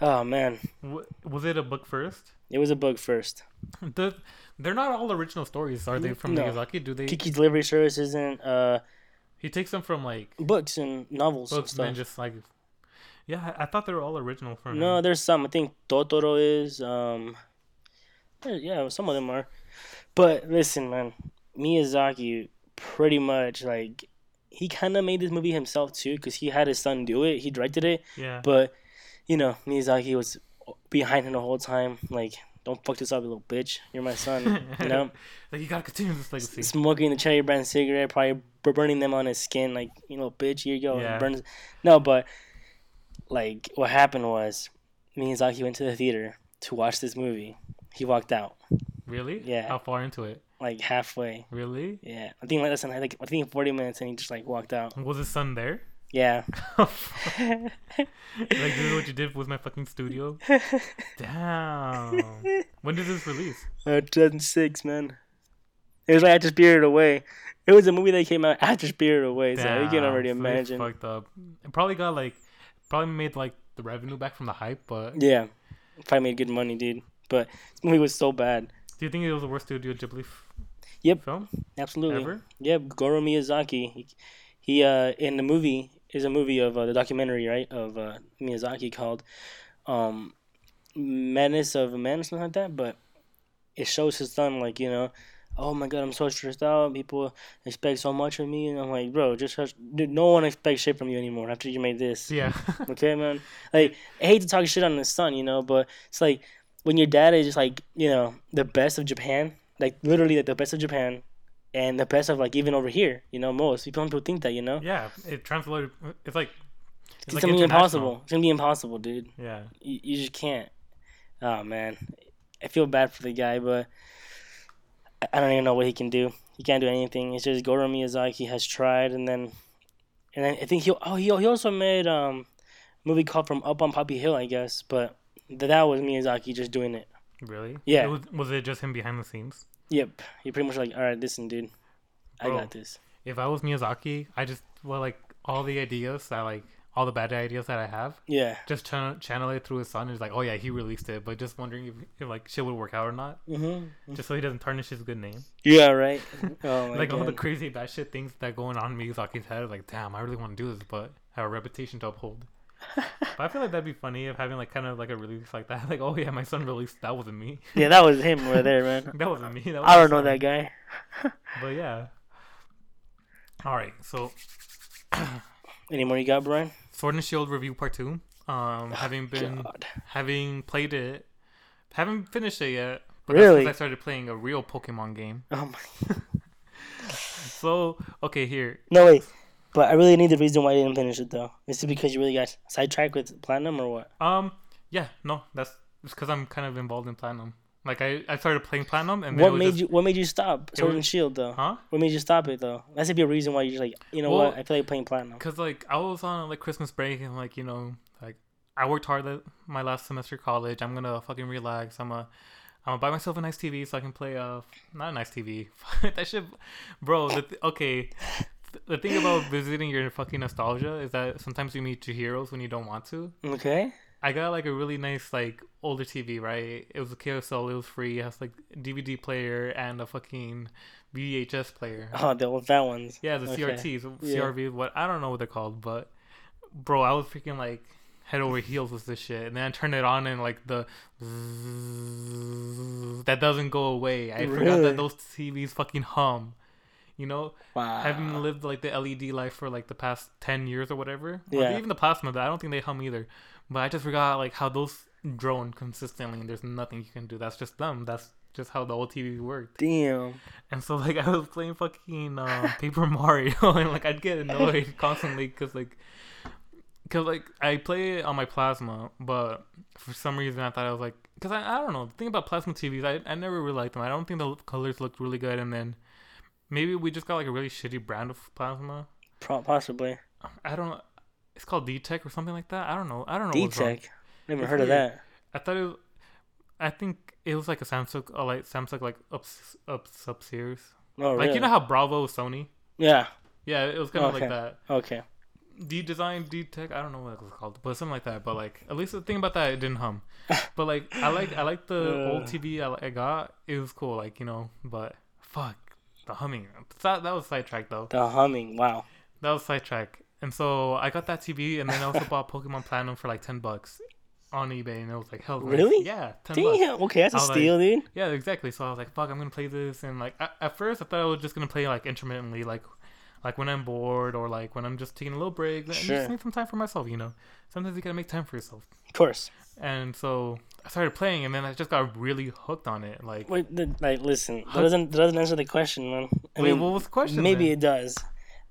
Oh man, W- was it a book first? it was a book first. The, they're not all original stories, are they? From No. Miyazaki? Do they? Kiki's Delivery Service isn't uh He takes them from like books and novels and books and stuff. just like, yeah, I thought they were all original from No, there's some. I think Totoro is. Um, yeah, some of them are. But listen, man, Miyazaki pretty much like he kind of made this movie himself too, because he had his son do it. He directed it, Yeah. but you know Miyazaki was behind him the whole time. Like, don't fuck this up, you little bitch. You're my son. you know, like you gotta continue this legacy. smoking the cherry brand cigarette, probably burning them on his skin. Like, you know, bitch, here you go. Yeah. Burns. No, but like what happened was Miyazaki went to the theater to watch this movie. He walked out Really? Yeah. How far into it? like halfway. Really? Yeah, I think less than like I think forty minutes, and he just like walked out. Was his son there? Yeah. like this is what you did with my fucking studio. Damn. When did this release? Uh, 2006, man. It was like after Spirited Away. It was a movie that came out after Spirited Away, so you can already imagine. Fucked up. It probably got like, probably made like the revenue back from the hype. But Yeah, probably made good money, dude. But this movie was so bad. do you think it was the worst Studio Ghibli f- Yep. film Absolutely. ever? Yeah, Goro Miyazaki. He, he uh in the movie is a movie of uh, the documentary right of uh, Miyazaki called um Menace of a Man or something like that. But it shows his son like you know, oh my god, I'm so stressed out. People expect so much of me, and I'm like, bro, just hush. Dude, no one expects shit from you anymore after you made this. Yeah. Okay, man. Like, I hate to talk shit on his son, you know, but it's like when your dad is just like, you know, the best of Japan, like literally like the best of Japan, and the best of like even over here, you know, most people don't think that, you know, yeah. It translated. It's like. it's, like gonna be impossible. It's gonna be impossible, dude. Yeah. You, you just can't. Oh man, I feel bad for the guy, but I- I don't even know what he can do. He can't do anything. It's just Goro Miyazaki has tried, and then, and then I think he oh he he also made um a movie called From Up on Poppy Hill, I guess, but that was Miyazaki just doing it. Really? Yeah. It was, was it just him behind the scenes? Yep, he pretty much like all right, listen, dude, I Bro. got this. If I was Miyazaki, I just well like all the ideas that like all the bad ideas that I have, Yeah. just channel channel it through his son. Is like, oh yeah, he released it, but just wondering if, if like shit would work out or not, Mm-hmm. just so he doesn't tarnish his good name. Yeah. Right. Oh like all the crazy bad shit things that going on in Miyazaki's head. Like, damn, I really want to do this, but I have a reputation to uphold. But I feel like that'd be funny if having like kind of like a release like that. Like, oh yeah, my son released. That wasn't me. yeah, that was him right there, man. that wasn't me. That was I don't know that guy. But yeah. All right, so Any more you got, Brian? Sword and Shield review part two. Um, having been God. having played it, haven't finished it yet. But Really? That's I started playing a real Pokemon game. Oh my. So okay, here. No wait, but I really need the reason why you didn't finish it though. Is it because you really got sidetracked with platinum or what? Um, yeah, no, that's because I'm kind of involved in Platinum. Like I, I started playing Platinum, and What made just, you? What made you stop Sword was- and Shield though? Huh? What made you stop it though? That's a reason why you're just like, you know Well- what? I feel like playing platinum. Cause like I was on like Christmas break and like you know like I worked hard at my last semester of college. I'm gonna fucking relax. I'm gonna I'm gonna buy myself a nice TV so I can play uh not a nice TV that shit, bro. The th- okay. Th- The thing about visiting your fucking nostalgia is that sometimes you meet your heroes when you don't want to. Okay. I got like a really nice like older TV, right? It was a KSL, it was free. It has like DVD player and a fucking VHS player. Oh, the old fat ones. Yeah, the Okay. CRTs, Yeah. CRVs, what I don't know what they're called, but bro, I was freaking like head over heels with this shit, and then I turned it on and like the that doesn't go away. I forgot that those TVs fucking hum. You know, Wow. having lived like the LED life for like the past ten years or whatever, or Yeah. even the plasma, I don't think they hum either. But I just forgot like how those drone consistently, and there's nothing you can do. That's just them. That's just how the old TV worked. Damn. And so like I was playing fucking uh, Paper Mario, and like I'd get annoyed constantly because like, cause like I play it on my plasma, but for some reason I thought I was like, cause I, I don't know. The thing about plasma TVs, I I never really liked them. I don't think the colors looked really good, and then maybe we just got like a really shitty brand of plasma. Pro- possibly. I don't. know. It's called D Tech or something like that. I don't know. I don't know. what's. D-Tech. Never It's heard of that. I thought it. Was, I think it was like a Samsung, a like Samsung like up up sub series. Oh, Like really? you know how Bravo is Sony. Yeah. Yeah, it was kind of Okay. like that. Okay. D design, D tech. I don't know what it was called, but something like that. But like, at least the thing about that, it didn't hum. but like, I like I like the old Uh. TV I, I got. It was cool, like you know. But fuck the humming. That that was sidetrack though. The humming. Wow. That was sidetrack. And so I got that TV, and then I also bought Pokemon Platinum for like ten bucks on eBay, and it was like hell. Really? Yeah, ten bucks. Okay, that's a was like- steal, dude. Yeah, exactly. So I was like, "Fuck, I'm gonna play this." And like, at, at first, I thought I was just gonna play like intermittently, like, like when I'm bored or like when I'm just taking a little break. Sure. just need some time for myself, you know. Sometimes you gotta make time for yourself. Of course. And so I started playing, and then I just got really hooked on it. Like, Wait, the, like, listen. That doesn't that doesn't answer the question, man. I wait, mean, what was the question? maybe then? it does.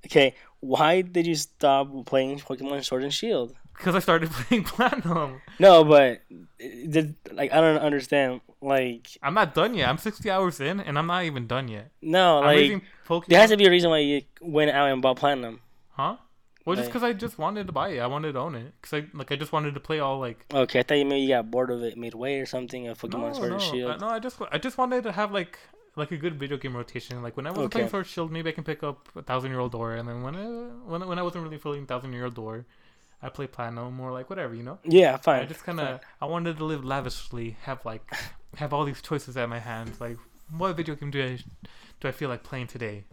Okay, why did you stop playing Pokemon Sword and Shield? Because I started playing Platinum. No, but did like I don't understand. Like, I'm not done yet. I'm 60 hours in, and I'm not even done yet. no, I'm like there has to be a reason why you went out and bought Platinum. huh? Well, just because I just wanted to buy it, I wanted to own it. Cause I like I just wanted to play all like Okay, I thought you maybe you got bored of it midway or something. Of Pokemon no, Sword no, and I, Shield. no. I just I just wanted to have like like a good video game rotation. Like when I playing Okay. Sword Shield, maybe I can pick up a Thousand Year Old Door, and then when I, when when I wasn't really feeling Thousand Year Old Door, I play Platinum or like whatever, you know. Yeah, fine. I just kind of I wanted to live lavishly, have like have all these choices at my hands. Like what video game do I do I feel like playing today?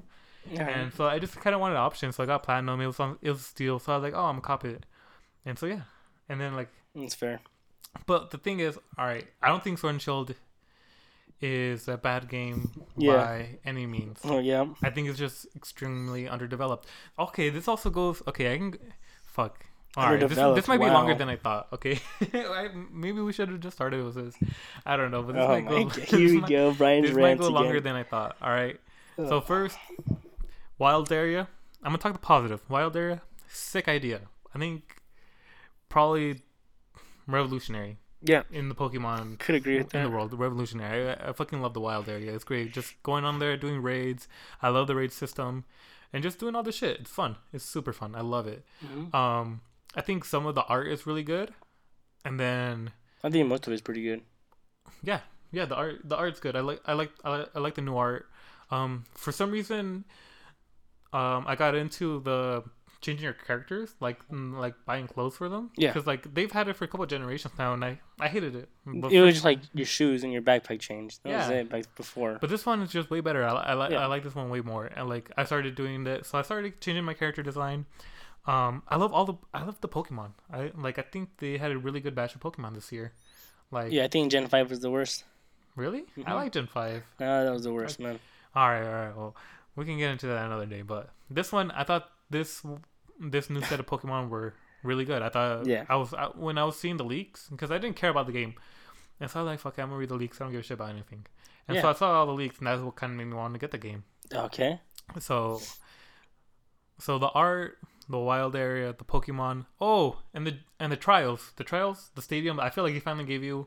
Yeah. And so I just kind of wanted options. So I got platinum. It was on it was steel. So I was like, oh, I'm gonna copy it. And so yeah, and then like, That's fair. but the thing is, all right, I don't think Sword and Shield is a bad game Yeah. by any means. Oh yeah. I think it's just extremely underdeveloped. Okay, this also goes. Okay, I can. Fuck. All right, this, this might be longer than I thought. Okay, I, maybe we should have just started with this. I don't know, but this Oh might go. Here we might- go. Brian's This might go longer again. than I thought. All right. So first, wild area. I'm gonna talk the positive. Wild area, sick idea. I think probably revolutionary yeah, in the Pokemon could agree with in the world. Revolutionary. I, I fucking love the wild area. It's great. Just going on there, doing raids. I love the raid system, and just doing all this shit. It's fun. It's super fun. I love it. Mhm. Um, I think some of the art is really good, and then I think most of it's pretty good. yeah, yeah, the art the art's good. I like I like I like, I like the new art. Um, for some reason, um, I got into the changing your characters, like like buying clothes for them. Yeah. because like they've had it for a couple generations now, and I I hated it. But, it was just like your shoes and your backpack changed. That was Yeah. it back before. but this one is just way better. I, I like Yeah. I like this one way more. And like I started doing that, so I started changing my character design. Um, I love all the I love the Pokemon. I like I think they had a really good batch of Pokemon this year. Like yeah, I think Gen Five was the worst. really, I Mhm. like Gen Five. No, that was the worst, man. All right, all right. Well, we can get into that another day. But this one, I thought this this new set of Pokemon were really good. I thought, Yeah. I was I, when I was seeing the leaks because I didn't care about the game, and so I was like, fuck, it, I'm gonna read the leaks. I don't give a shit about anything. And so I saw all the leaks, and that's what kind of made me want to get the game. Okay. So, so the art, the wild area, the Pokemon. Oh, and the and the trials, the trials, the stadium. I feel like he finally gave you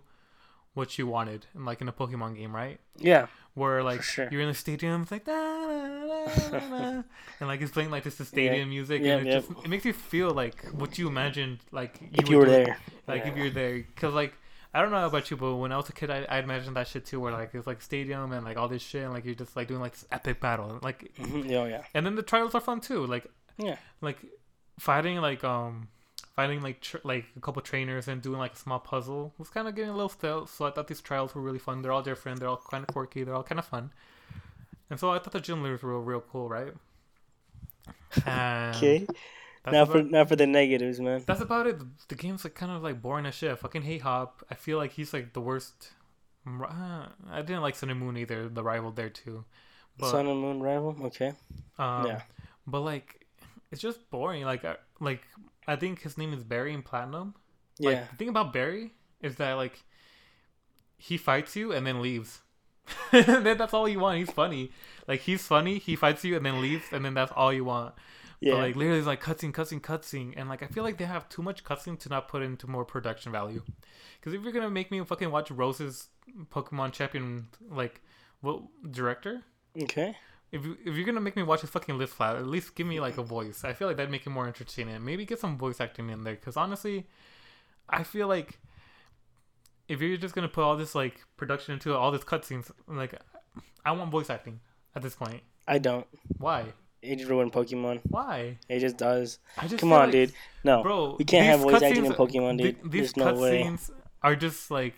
what you wanted, in like in a Pokemon game, right? Yeah. where like sure. you're in the stadium, it's like da, da, da, and like it's playing like this the stadium music, Yeah, and it yeah. just it makes you feel like what you imagined, like you If you were there. like if you're there, because like I don't know about you, but when I was a kid, I I imagined that shit too, where like it's like stadium and like all this shit, and like you're just like doing like this epic battle, like Mhm, Oh yeah. and then the trials are fun too, like Yeah. like fighting like um fighting like tr- like a couple trainers and doing like a small puzzle was kind of getting a little stale. So I thought these trials were really fun. They're all different. They're all kind of quirky. They're all kind of fun. And so I thought the gym leaders were real, real cool, right? And Okay. Now about, for now for the negatives, man. that's about it. The game's like kind of like boring as shit. I fucking hate Hop. I feel like he's like the worst. Uh, I didn't like Sun and Moon either. The rival there too. But, Sun and Moon rival. Okay. Um, Yeah. But like, it's just boring. Like, I, like I think his name is Barry in Platinum. Like, Yeah. the thing about Barry is that like, he fights you and then leaves. then that's all you want. He's funny. Like he's funny. He fights you and then leaves, and then that's all you want. Yeah. But like literally, it's like cutscene, cutscene, cutscene, and like I feel like they have too much cutscene to not put into more production value. Because if you're gonna make me fucking watch Rose's Pokemon Champion like what director, okay. If you if you're gonna make me watch a fucking list flat, at least give me like a voice. I feel like that'd make it more entertaining. Maybe get some voice acting in there. Because honestly, I feel like if you're just gonna put all this like production into it, all this cutscenes, like I want voice acting at this point. I don't. Why? It just ruined Pokemon. Why? It just does. I just Come on, like- dude. No. bro. we can't have voice acting in Pokemon, th- dude. these There's no way. cutscenes are just like.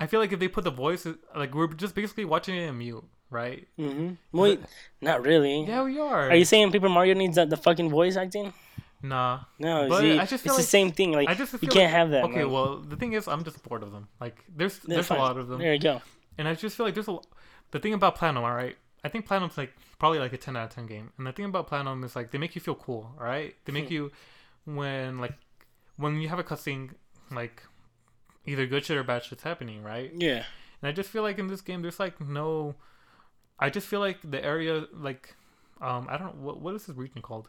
I feel like if they put the voice, like we're just basically watching it in mute, right? Mm-hmm. Wait, not really. Yeah, we are. Are you saying Paper Mario needs that the fucking voice acting? Nah. No, But see, I just feel it's the same thing. Like I just you can't like- have that. Okay, man. well, the thing is, I'm just bored of them. Like, there's They're there's fine. a lot of them, There you go. and I just feel like there's a. The thing about Platinum, all right, I think Platinum's like probably like a 10 out of 10 game, and the thing about Platinum is like they make you feel cool, all right? They make Hmm. you when like when you have a cutscene, like either good shit or bad shit's happening, right? Yeah. And I just feel like in this game, there's like no. I just feel like the area, like, um, I don't know what what is this region called?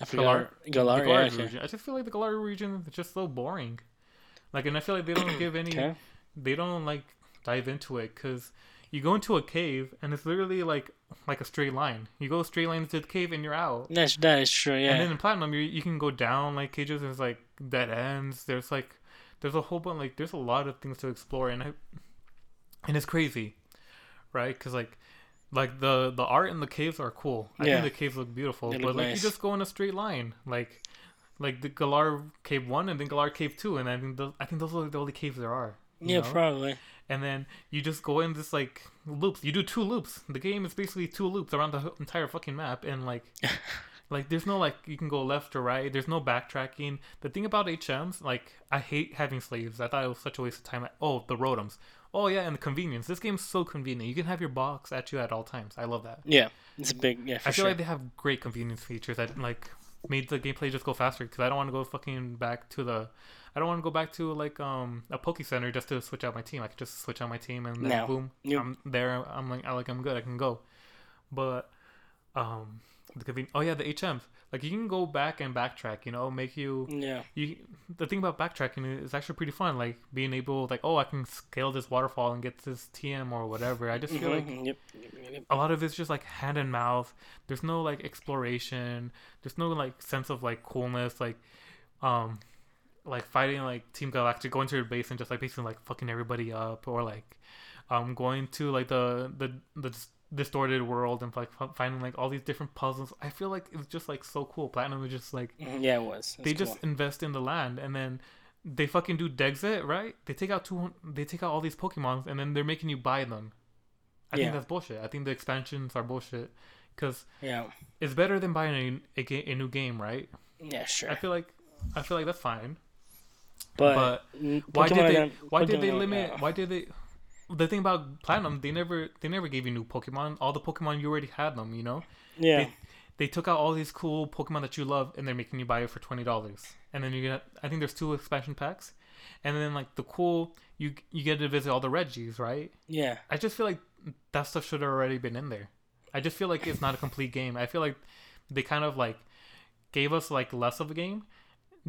I forgot. Galar. yeah, Galar okay. region. I just feel like the Galar region is just so boring. Like, and I feel like they don't give any. Okay. They don't like dive into it because you go into a cave and it's literally like like a straight line. You go straight line into the cave and you're out. That's that is true. Yeah. And then in platinum, you you can go down like cages. And there's like dead ends. There's like there's a whole bunch like there's a lot of things to explore and I, and it's crazy, right? Because like like the the art in the caves are cool. I Yeah. think the caves look beautiful, They but look like nice. you just go in a straight line, like like the Galar Cave One and then Galar Cave Two, and I think those, I think those are the only caves there are. yeah, know? probably. and then you just go in this like loops. You do two loops. The game is basically two loops around the entire fucking map, and like, like there's no like you can go left or right. There's no backtracking. The thing about HMs, like I hate having slaves. I thought it was such a waste of time. Oh, the rotoms. Oh yeah, and the convenience. This game's so convenient. You can have your box at you at all times. I love that. Yeah, it's a big yeah I feel sure. like they have great convenience features that like made the gameplay just go faster because I don't want to go fucking back to the. I don't want to go back to like um a Poke Center just to switch out my team. I could just switch out my team and then No. boom, Yep. I'm there. I'm like I like I'm good. I can go, but um the conven- oh yeah the HMs like you can go back and backtrack. You know, make you yeah, you the thing about backtracking is actually pretty fun. Like being able like oh I can scale this waterfall and get this TM or whatever. I just feel like Mhm, yep, yep, a lot of it's just like hand and mouth. There's no like exploration. There's no like sense of like coolness. Like, um, like fighting like Team Galactic, going to your base and just like basically like fucking everybody up, or like, um, going to like the the the distorted world and like finding like all these different puzzles. I feel like it's just like so cool. Platinum is just like Mhm, yeah, it was. It they was just invest in the land and then they fucking do Dexit, right? They take out two they take out all these Pokemons and then they're making you buy them. I Yeah. think that's bullshit. I think the expansions are bullshit cuz yeah, it's better than buying a, a, ga- a new game, right? yeah, sure. I feel like I feel like that's fine. But, but Why did they gonna- why did they limit why did they the thing about Platinum, they never they never gave you new Pokemon. All the Pokemon you already had them, you know? Yeah, they, they took out all these cool Pokemon that you love and they're making you buy it for twenty dollars. And then you get I think there's two expansion packs. And then like the cool you you get to visit all the Regis, right? yeah, I just feel like that stuff should have already been in there. I just feel like it's not a complete game. I feel like they kind of like gave us like less of a game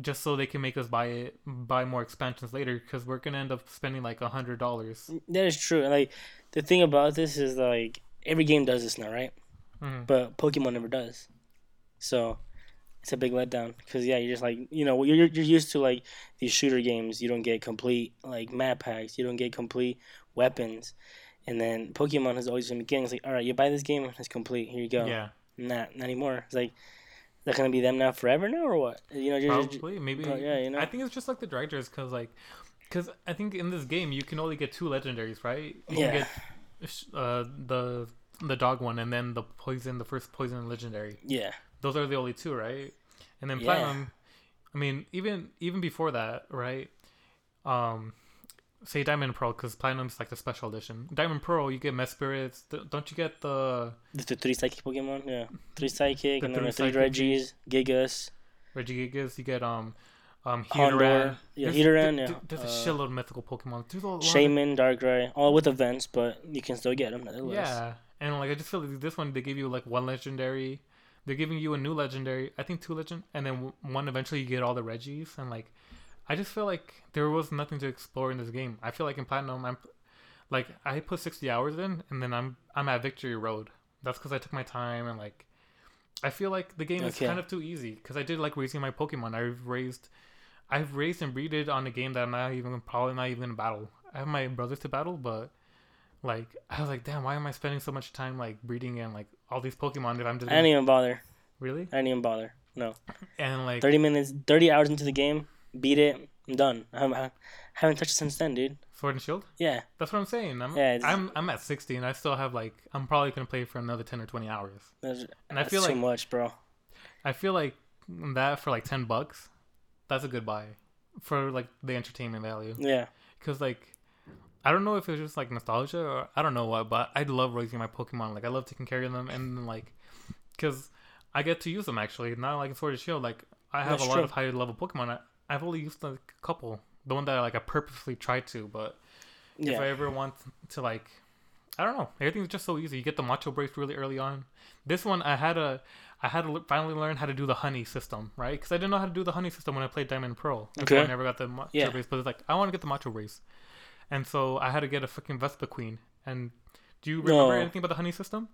just so they can make us buy it buy more expansions later because we're gonna end up spending like a hundred dollars. that is true. And like the thing about this is like every game does this now, right? Mhm. But Pokemon never does. So it's a big letdown because yeah, you're just like you know you're you're used to like these shooter games. You don't get complete like map packs. You don't get complete weapons. And then Pokemon has always been beginning. It's like, all right, you buy this game, it's complete. Here you go. Yeah, Not, not anymore. It's like, that gonna be them now forever now or what? You know, you're probably maybe. but yeah, you know. I think it's just like the directors because like because I think in this game you can only get two legendaries, right? You Yeah. can get uh, the the dog one and then the poison, the first poison legendary. yeah, those are the only two, right? And then Yeah. platinum. I mean, even even before that, right? Um, say diamond pearl because platinum's like the special edition. Diamond pearl, you get Mesprits. D- don't you get the the, the three psychic Pokemon. Yeah, three psychic, The and then three the three Regis, Gigas, Regigigas? You get um um. Heatran. Yeah, There's- Heatran, yeah. There's a Uh, shitload of mythical Pokemon. There's a lot. of- Shaymin, Darkrai, all with events, but you can still get them. Yeah, and like I just feel like this one they give you like one legendary. They're giving you a new legendary. I think two legend, and then one eventually you get all the Regis, and like I just feel like there was nothing to explore in this game. I feel like in Platinum, I'm like I put sixty hours in, and then I'm I'm at Victory Road. That's because I took my time and like I feel like the game is kind of too easy because I did like raising my Pokemon. I've raised, I've raised and breeded on a game that I'm not even probably not even in battle. I have my brothers to battle, but like I was like, damn, why am I spending so much time like breeding and like all these Pokemon that I'm just I didn't even bother. really I didn't even bother. No, and like thirty minutes, thirty hours into the game, beat it. I'm done. I haven't, I haven't touched it since then, dude. Sword and Shield. Yeah, That's what I'm saying. I'm Yeah, I'm I'm at 60 and I still have like I'm probably gonna play for another 10 or 20 hours. that's, And I feel too like much, bro. I feel like that for like 10 bucks, that's a good buy for like the entertainment value. Yeah, Cause like I don't know if it's just like nostalgia or I don't know what, but I love raising my Pokemon. Like I love taking care of them and like because I get to use them actually. Not like in Sword and Shield. Like I have That's a lot true. of higher level Pokemon. I, I've only used like a couple. The one that I, like I purposely tried to, but if I ever want to like I don't know. Everything's just so easy. You get the macho brace really early on. This one I had a I had to finally learn how to do the honey system, right? Because I didn't know how to do the honey system when I played Diamond Pearl. Why I Okay. never got the macho Yeah. brace. But it's like I want to get the macho brace, and so I had to get a freaking Vespiquen. And Do you remember No. anything about the honey system?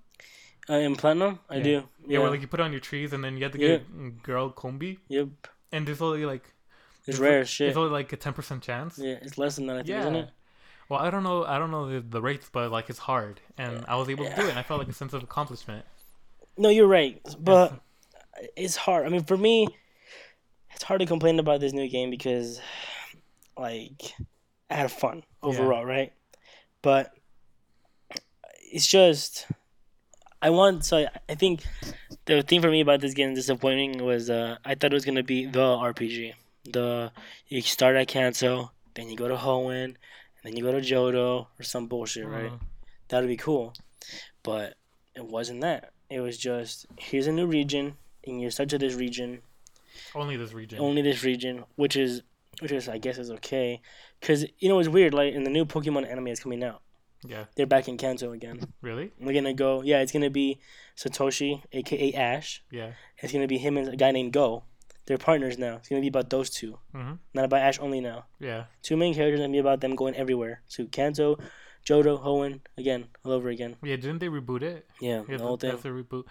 Uh, in platinum, I Yeah. do. Yeah, Yeah. where like you put it on your trees and then you have to get mm, girl Combee, yep. and there's only like It's rare as shit. There's only like a ten percent chance. Yeah, it's less than that. I think, Yeah. isn't it? Well, I don't know. I don't know the, the rates, but like it's hard, and I was able to do it, and I felt like a sense of accomplishment. No, you're right, but it's hard. I mean, for me, it's hard to complain about this new game because, like, I had fun overall, right? But it's just I want. So I, I think the thing for me about this game disappointing was uh, I thought it was gonna be the RPG. The you start at Kanto, then you go to Hoenn, and then you go to Johto or some bullshit, right? Uh, that'd be cool. But it wasn't that. It was just here's a new region, and you're stuck to this region, only this region. only this region, which is which is I guess is okay, because you know it's weird. Like in the new Pokemon anime is coming out, yeah. they're back in Kanto again. Really? We're gonna go. Yeah, it's gonna be Satoshi, aka Ash. Yeah. It's gonna be him and a guy named Go. They're partners now. It's gonna be about those two, Mhm. not about Ash only now. Yeah. Two main characters and be about them going everywhere. So Kanto, Johto, Hoenn, again, all over again. Yeah. Didn't they reboot it? Yeah, Yeah, the whole thing. That's a reboot.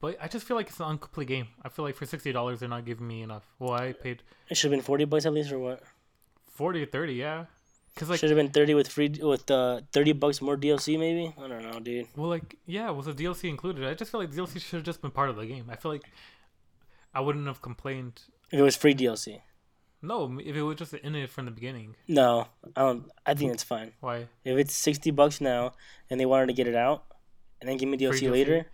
But I just feel like it's an incomplete game. I feel like for sixty dollars they're not giving me enough. Well, I paid It should have been forty bucks at least, or what? forty or thirty. Yeah. Cause like should have been thirty with free with uh, thirty bucks more DLC maybe. I don't know, dude. Well, like, yeah, was the DLC included? I just feel like DLC should have just been part of the game. I feel like I wouldn't have complained. If it was free DLC, No, if it was just in it from the beginning. no, I don't. I think it's fine. Why? If it's sixty bucks now and they wanted to get it out and then give me DLC, DLC? later,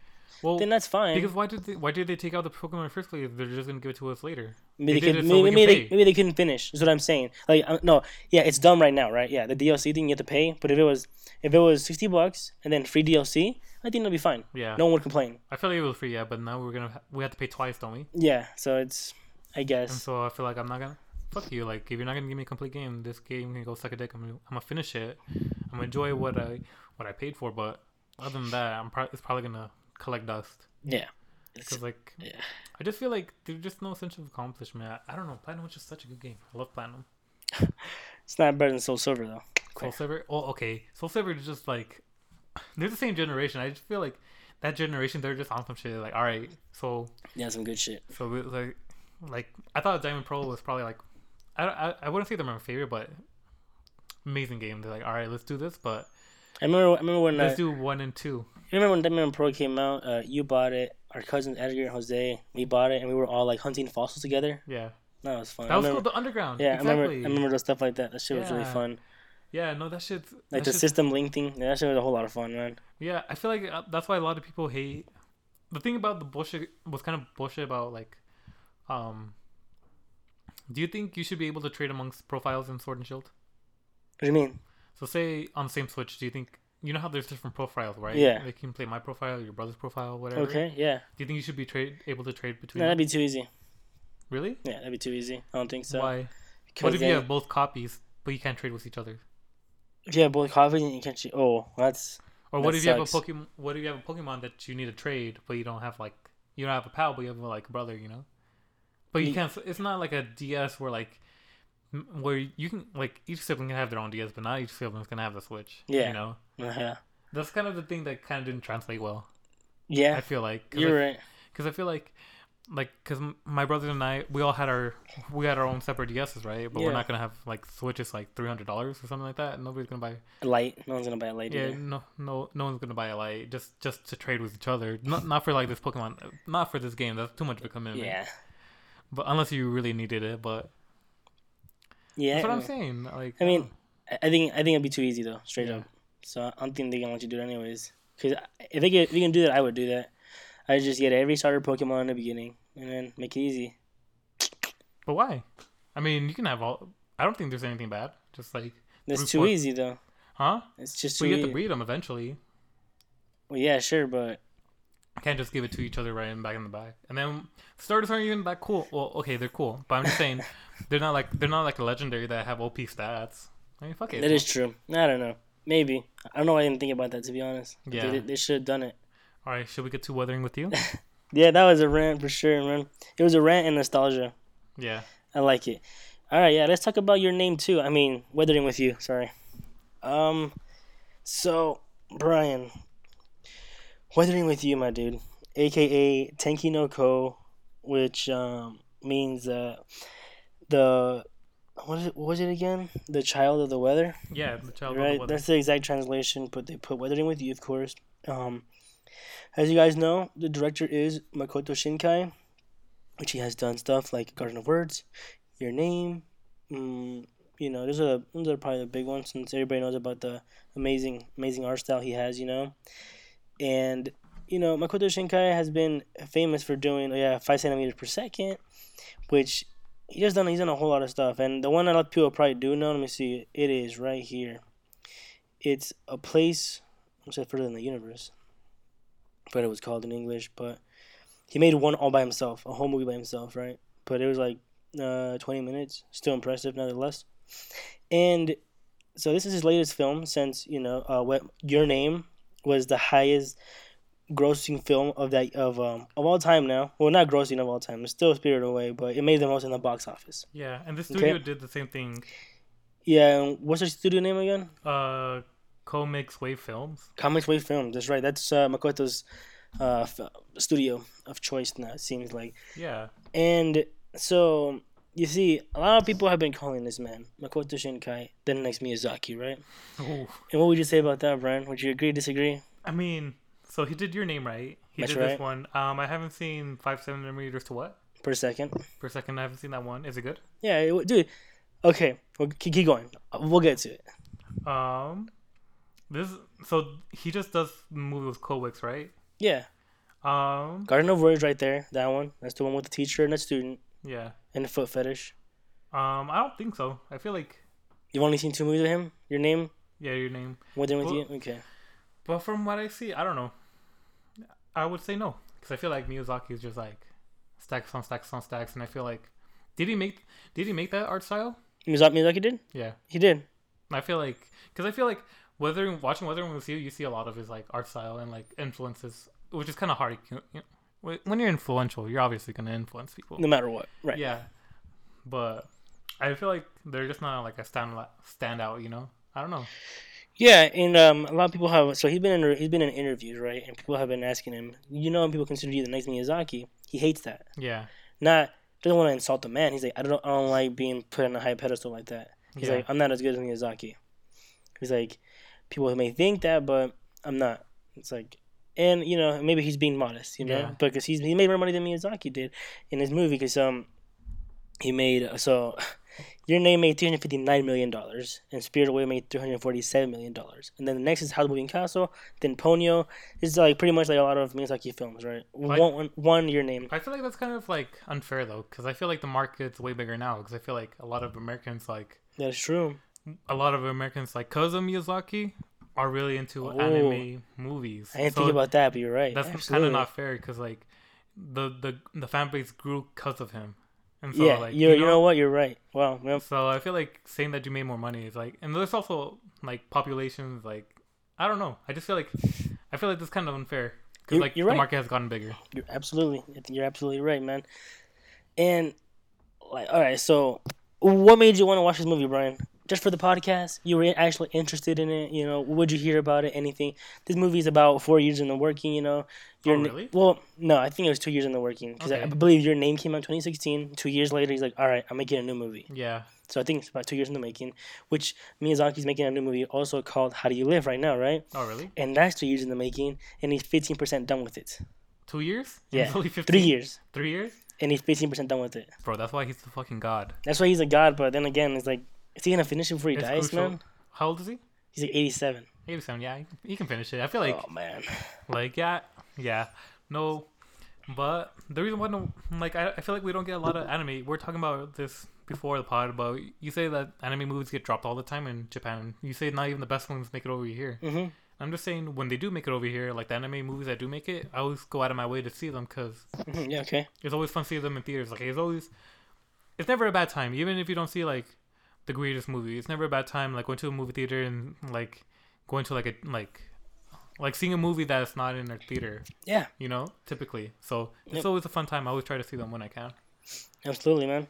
Well, then that's fine. because why did they, why did they take out the Pokemon in the first place? if They're just gonna give it to us later. maybe they they, could, it so maybe, maybe, they, maybe they couldn't finish. Is what I'm saying. Like uh, no, yeah, it's dumb right now, right? Yeah, the DLC thing you have to pay. But if it was if it was sixty bucks and then free DLC, I think it'll be fine. Yeah, No one would complain. I feel like it was free, yeah, but now we're gonna ha- we have to pay twice, don't we? Yeah, so it's I And guess so I feel like I'm not gonna fuck you. Like if you're not gonna give me a complete game, this game can go suck a dick. I'm gonna, I'm gonna finish it. I'm gonna enjoy what I what I paid for, but other than that, I'm pro- it's probably gonna collect dust. yeah. Because like, yeah. I just feel like there's just no sense of accomplishment. I, I don't know. Platinum was just such a good game. I love Platinum. it's not better than Soul Silver though. Soul Silver. Oh, okay. Soul Silver is just like they're the same generation. I just feel like that generation they're just on some shit. Like, all right, so Yeah, some good shit. so we- like like I thought Diamond Pearl was probably like I I, I wouldn't say they're my favorite, but amazing game. They're like, all right, let's do this, but I remember. I remember when. Uh, let's do one and two. you remember when Diamond Pearl came out? Uh, you bought it. Our cousins Edgar and Jose, we bought it, and we were all like hunting fossils together. Yeah, That was fun. that was remember, called the Underground. Yeah, exactly. I remember. I remember those stuff like that. That shit was really fun. Yeah, no, that shit's Like that the shit's- system link thing. Yeah, that shit was a whole lot of fun, man. Yeah, I feel like uh, that's why a lot of people hate. The thing about the bullshit was kind of bullshit about like, um. Do you think you should be able to trade amongst profiles in Sword and Shield? What do you mean? So say on the same Switch, do you think you know how there's different profiles, right? Yeah. They can play my profile, your brother's profile, whatever. Okay, yeah. Do you think you should be trade able to trade between? No, that'd be too easy. Really? Yeah, that'd be too easy. I don't think so. Why? 'Cause What if you have both copies, but you can't trade with each other? You have both you can't? cheat- Oh, that's Or what That if you have a. Pokemon? What if you have a Pokemon that you need to trade, but you don't have like you don't have a pal, but you have like a brother, you know? But you Ye- can't. It's not like a DS where like where you can like each sibling can have their own DS, but not each sibling's gonna have the Switch. Yeah. You know, yeah. that's kind of the thing that kind of didn't translate well. Yeah, I feel like cause you're I, right. Because I feel like like because my brothers and I we all had our we had our own separate DSs, right? But we're not gonna have like Switches like three hundred dollars or something like that. Nobody's gonna buy. Light. No one's gonna buy a light. Yeah, either. no, no, no one's gonna buy a light just just to trade with each other. Not not for like this Pokemon, not for this game. That's too much of a commitment. Yeah. But unless you really needed it, but Yeah. that's what I'm I mean- saying. Like, I mean, um, I I think I think it'd be too easy though, straight Yeah. up. So I don't think they're gonna let you do it anyways. Because if they get if you can do that, I would do that. I just get every starter Pokemon in the beginning and then make it easy. but why? I mean, you can have all. I don't think there's anything bad. Just like, That's too easy though. huh? It's just So too you have easy. to breed them eventually. Well, yeah, sure, but I can't just give it to each other right in back in the back. And then starters aren't even that cool. Well, okay, they're cool, but I'm just saying they're not like they're not like a legendary that have OP stats. I mean, fuck it. that is true. I don't know. Maybe I don't know. why I didn't think about that to be honest. Yeah. They, they should have done it. All right, should we get to weathering with you? Yeah, that was a rant for sure, man. It was a rant and nostalgia. yeah. I like it. All right, yeah, let's talk about your name too. I mean, weathering with you. Sorry. Um, so Brian, weathering with you, my dude, aka Tenki no Ko, which um, means uh, the what, is it, what was it again? The child of the weather, Yeah, the child of the right? weather. That's the exact translation, but they put weathering with you, of course. Um, as you guys know, the director is Makoto Shinkai, which he has done stuff like Garden of Words, Your Name. Mm, you know, those are those are probably the big ones since everybody knows about the amazing amazing art style he has. You know, and you know Makoto Shinkai has been famous for doing yeah five centimeters per second, which he just done he's done a whole lot of stuff. And the one that a lot of people probably do know, let me see, it is right here. It's a place. I'm further than the universe. But it was called in English, but he made one all by himself, a whole movie by himself, right? But it was like uh, 20 minutes, still impressive nonetheless. And so this is his latest film since you know uh, what Your Name was the highest grossing film of that of um of all time now. Well, not grossing of all time. It's still Spirited Away, but it made the most in the box office. yeah, and the Okay. studio did the same thing. Yeah, and what's their studio name again? Uh, CoMix Wave Films. CoMix Wave Films. That's right. That's uh, Makoto's uh, f- studio of choice now. It seems like. Yeah, And so you see, a lot of people have been calling this man Makoto Shinkai the next Miyazaki, right? Ooh. And what would you say about that, Brian? Would you agree, disagree? I mean, so he did your name right. He That's did right. this one. Um, I haven't seen five centimeters to what Per second. per second. I haven't seen that one. Is it good? Yeah, it, dude. Okay, well, keep, keep going. We'll get to it. Um, this so he just does movie with CoMix, right? Yeah, Um, Garden of Words right there. That one. That's the one with the teacher and the student yeah. and the foot fetish. Um, I don't think so. I feel like You've only seen two movies of him. Your name, yeah, your name. Weathering with you. Okay. But from what I see, I don't know. I would say no because I feel like Miyazaki is just like stacks on stacks on stacks, and I feel like did he make did he make that art style? Miyazaki, Miyazaki did. Yeah, He did. I feel like because I feel like Weathering watching Weathering with you, you see a lot of his like art style and like influences, which is kind of hard. You know, when you're influential, you're obviously gonna influence people. No matter what. Right. Yeah, but I feel like they're just not like a stand standout. You know, I don't know. Yeah, and um, a lot of people have. So he's been in he's been in interviews, right? And people have been asking him. You know, people consider you the next Miyazaki, he hates that. Yeah, Not doesn't want to insult the man. He's like, I don't, I don't like being put on a high pedestal like that. He's Yeah. like, I'm not as good as Miyazaki. He's like, people may think that, but I'm not. It's like, and you know, maybe he's being modest, you know, Yeah. because he's he made more money than Miyazaki did in his movie. Because um, he made so. Your name made three hundred fifty nine million dollars, and Spirit Away made three hundred forty seven million dollars. And then the next is Howl's Moving Castle, then Ponyo. is like pretty much like a lot of Miyazaki films, right? Like- one, one, one Your Name. I feel like that's kind of like unfair though, because I feel like the market's way bigger now. Because I feel like a lot of Americans like That's true. A lot of Americans like cause of Miyazaki are really into Oh. anime movies. I didn't So think about that, but you're right. That's kind of not fair because like the the the fan base grew because of him. And so yeah, like you're, you know, what? You're right. Well, well, So I feel like saying that you made more money is like, and there's also like populations like, I don't know. I just feel like, I feel like this is kind of unfair because like the right. market has gotten bigger. you're absolutely, you're absolutely right, man. And like, all right, so what made you want to watch this movie, Brian? Just for the podcast? You were actually interested in it? You know, would you hear about it? Anything? This movie's about four years in the working. You know, your Oh, na- really? well, no, I think it was two years in the working because I, I believe your name came out in 2016. Two years later, he's like, all right, I'm making a new movie. Yeah, So I think it's about two years in the making. Which Miyazaki's making a new movie also called How Do You Live right now, right? Oh really? And that's two years in the making, and he's 15% done with it. Two years? Yeah, only 15? Three years, Three years? and he's 15% done with it. Bro, that's why he's the fucking god. That's why he's a god, but then again, it's like, is he gonna finish it before he It's dies, crucial. man? How old is he? He's like 87. 87. Yeah, he- can finish it. I feel like, oh man. like yeah, yeah, no. But the reason why, no, like, I, I feel like we don't get a lot of anime. We're talking about this before the pod, but you say that anime movies get dropped all the time in Japan. You say not even the best ones make it over here. Mm-hmm. I'm just saying when they do make it over here, like the anime movies that do make it, I always go out of my way to see them because hmm Yeah. Okay. it's always fun to see them in theaters. Like it's always, it's never a bad time, even if you don't see like the greatest movie. It's never a bad time like going to a movie theater and like going to like a like like seeing a movie that's not in their theater. Yeah. You know, typically. So it's Yep. always a fun time. I always try to see them when I can. Absolutely, man.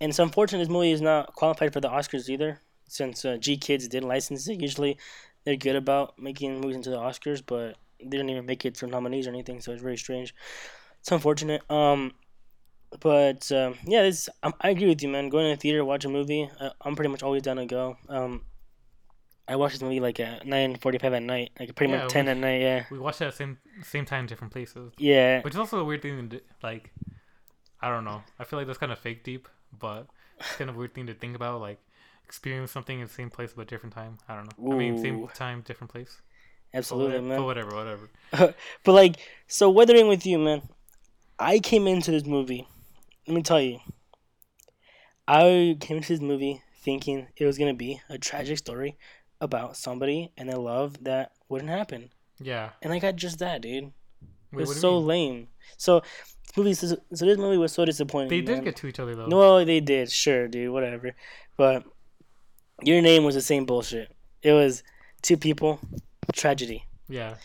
And it's unfortunate this movie is not qualified for the Oscars either, since uh, GKIDS did license it. Usually, they're good about making movies into the Oscars, but they didn't even make it to nominees or anything. So it's very strange. It's unfortunate. Um, but um, yeah, this I, I agree with you, man. Going to the theater, watch a movie. I, I'm pretty much always down to go. Um, I watched this movie like at nine forty-five at night, like pretty Yeah, much ten we- at night. Yeah, We watched it at the same same time, different places. yeah, Which is also a weird thing to. Like, I don't know. I feel like that's kind of fake deep, but it's kind of a weird thing to think about. Like, experience something in the same place but different time. I don't know. I mean, same time, different place. Absolutely, whatever, man. But whatever, whatever. But like, so weathering with you, man. I came into this movie. Let me tell you. I came into this movie thinking it was gonna be a tragic story about somebody and their love that wouldn't happen, Yeah. and I got just that, dude. It was so lame. So, this movie. So, so this movie was so disappointing. They did man. get to each other though. No, they did. Sure, dude. Whatever. But your name was the same bullshit. It was two people, tragedy. Yeah.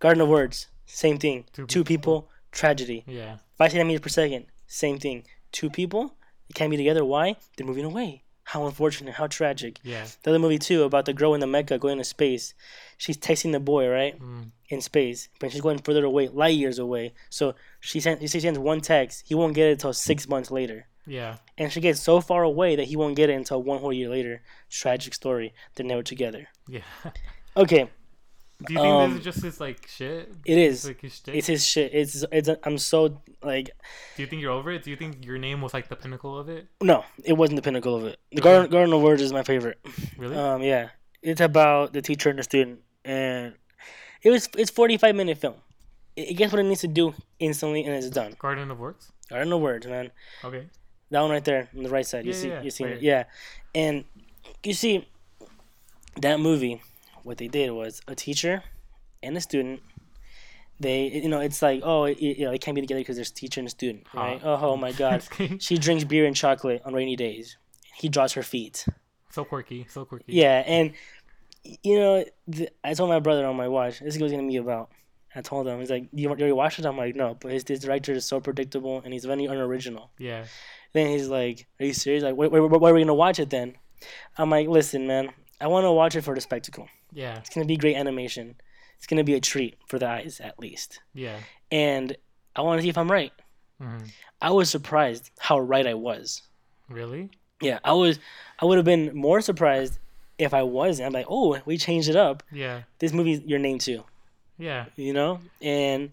Garden of Words, same thing. Two Two, people, tragedy. Yeah. Five centimeters per second, same thing. Two people, they can't be together. Why? They're moving away. How unfortunate. How tragic. Yeah. The other movie too about the girl in the mecha going to space. She's texting the boy right Mm. in space, but she's going further away, light years away. So she sent. She sends one text. He won't get it until six months later. Yeah. and she gets so far away that he won't get it until one whole year later. Tragic story. They're never together. Yeah. Okay, Do you think Um, this is just his like shit? it is. Like his shtick? It's his shit. It's it's. I'm so like Do you think you're over it? Do you think your name was like the pinnacle of it? no. It wasn't the pinnacle of it. The Garden Garden of Words is my favorite. Really? Um, yeah, it's about the teacher and the student, and it was it's 45 minute film. It, it gets what it needs to do instantly, and it's done. Garden of Works. Garden of Words, man. Okay. That one right there on the right side. You see, yeah, you see right. it, yeah. And you see, that movie, what they did was a teacher and a student. They, you know, it's like, oh, it, you know, they can't be together because there's teacher and student, Huh. right? Oh, oh my God, she drinks beer and chocolate on rainy days. He draws her feet. so quirky. So quirky. Yeah, and you know, th- I told my brother on my watch, this is gonna be about. I told him, he's like, "You you already watched it?" I'm like, "No," but his, his director is so predictable and he's very unoriginal. Yeah. Then he's like, "Are you serious? Like, where, where, where are we gonna watch it then?" I'm like, "Listen, man, I want to watch it for the spectacle. Yeah. It's gonna be great animation. It's gonna be a treat for the eyes, at least. Yeah. And I want to see if I'm right." hmm I was surprised how right I was. Really? Yeah, I was. I would have been more surprised if I wasn't. I'm like, "Oh, we changed it up. Yeah. This movie's your name too." Yeah. You know, and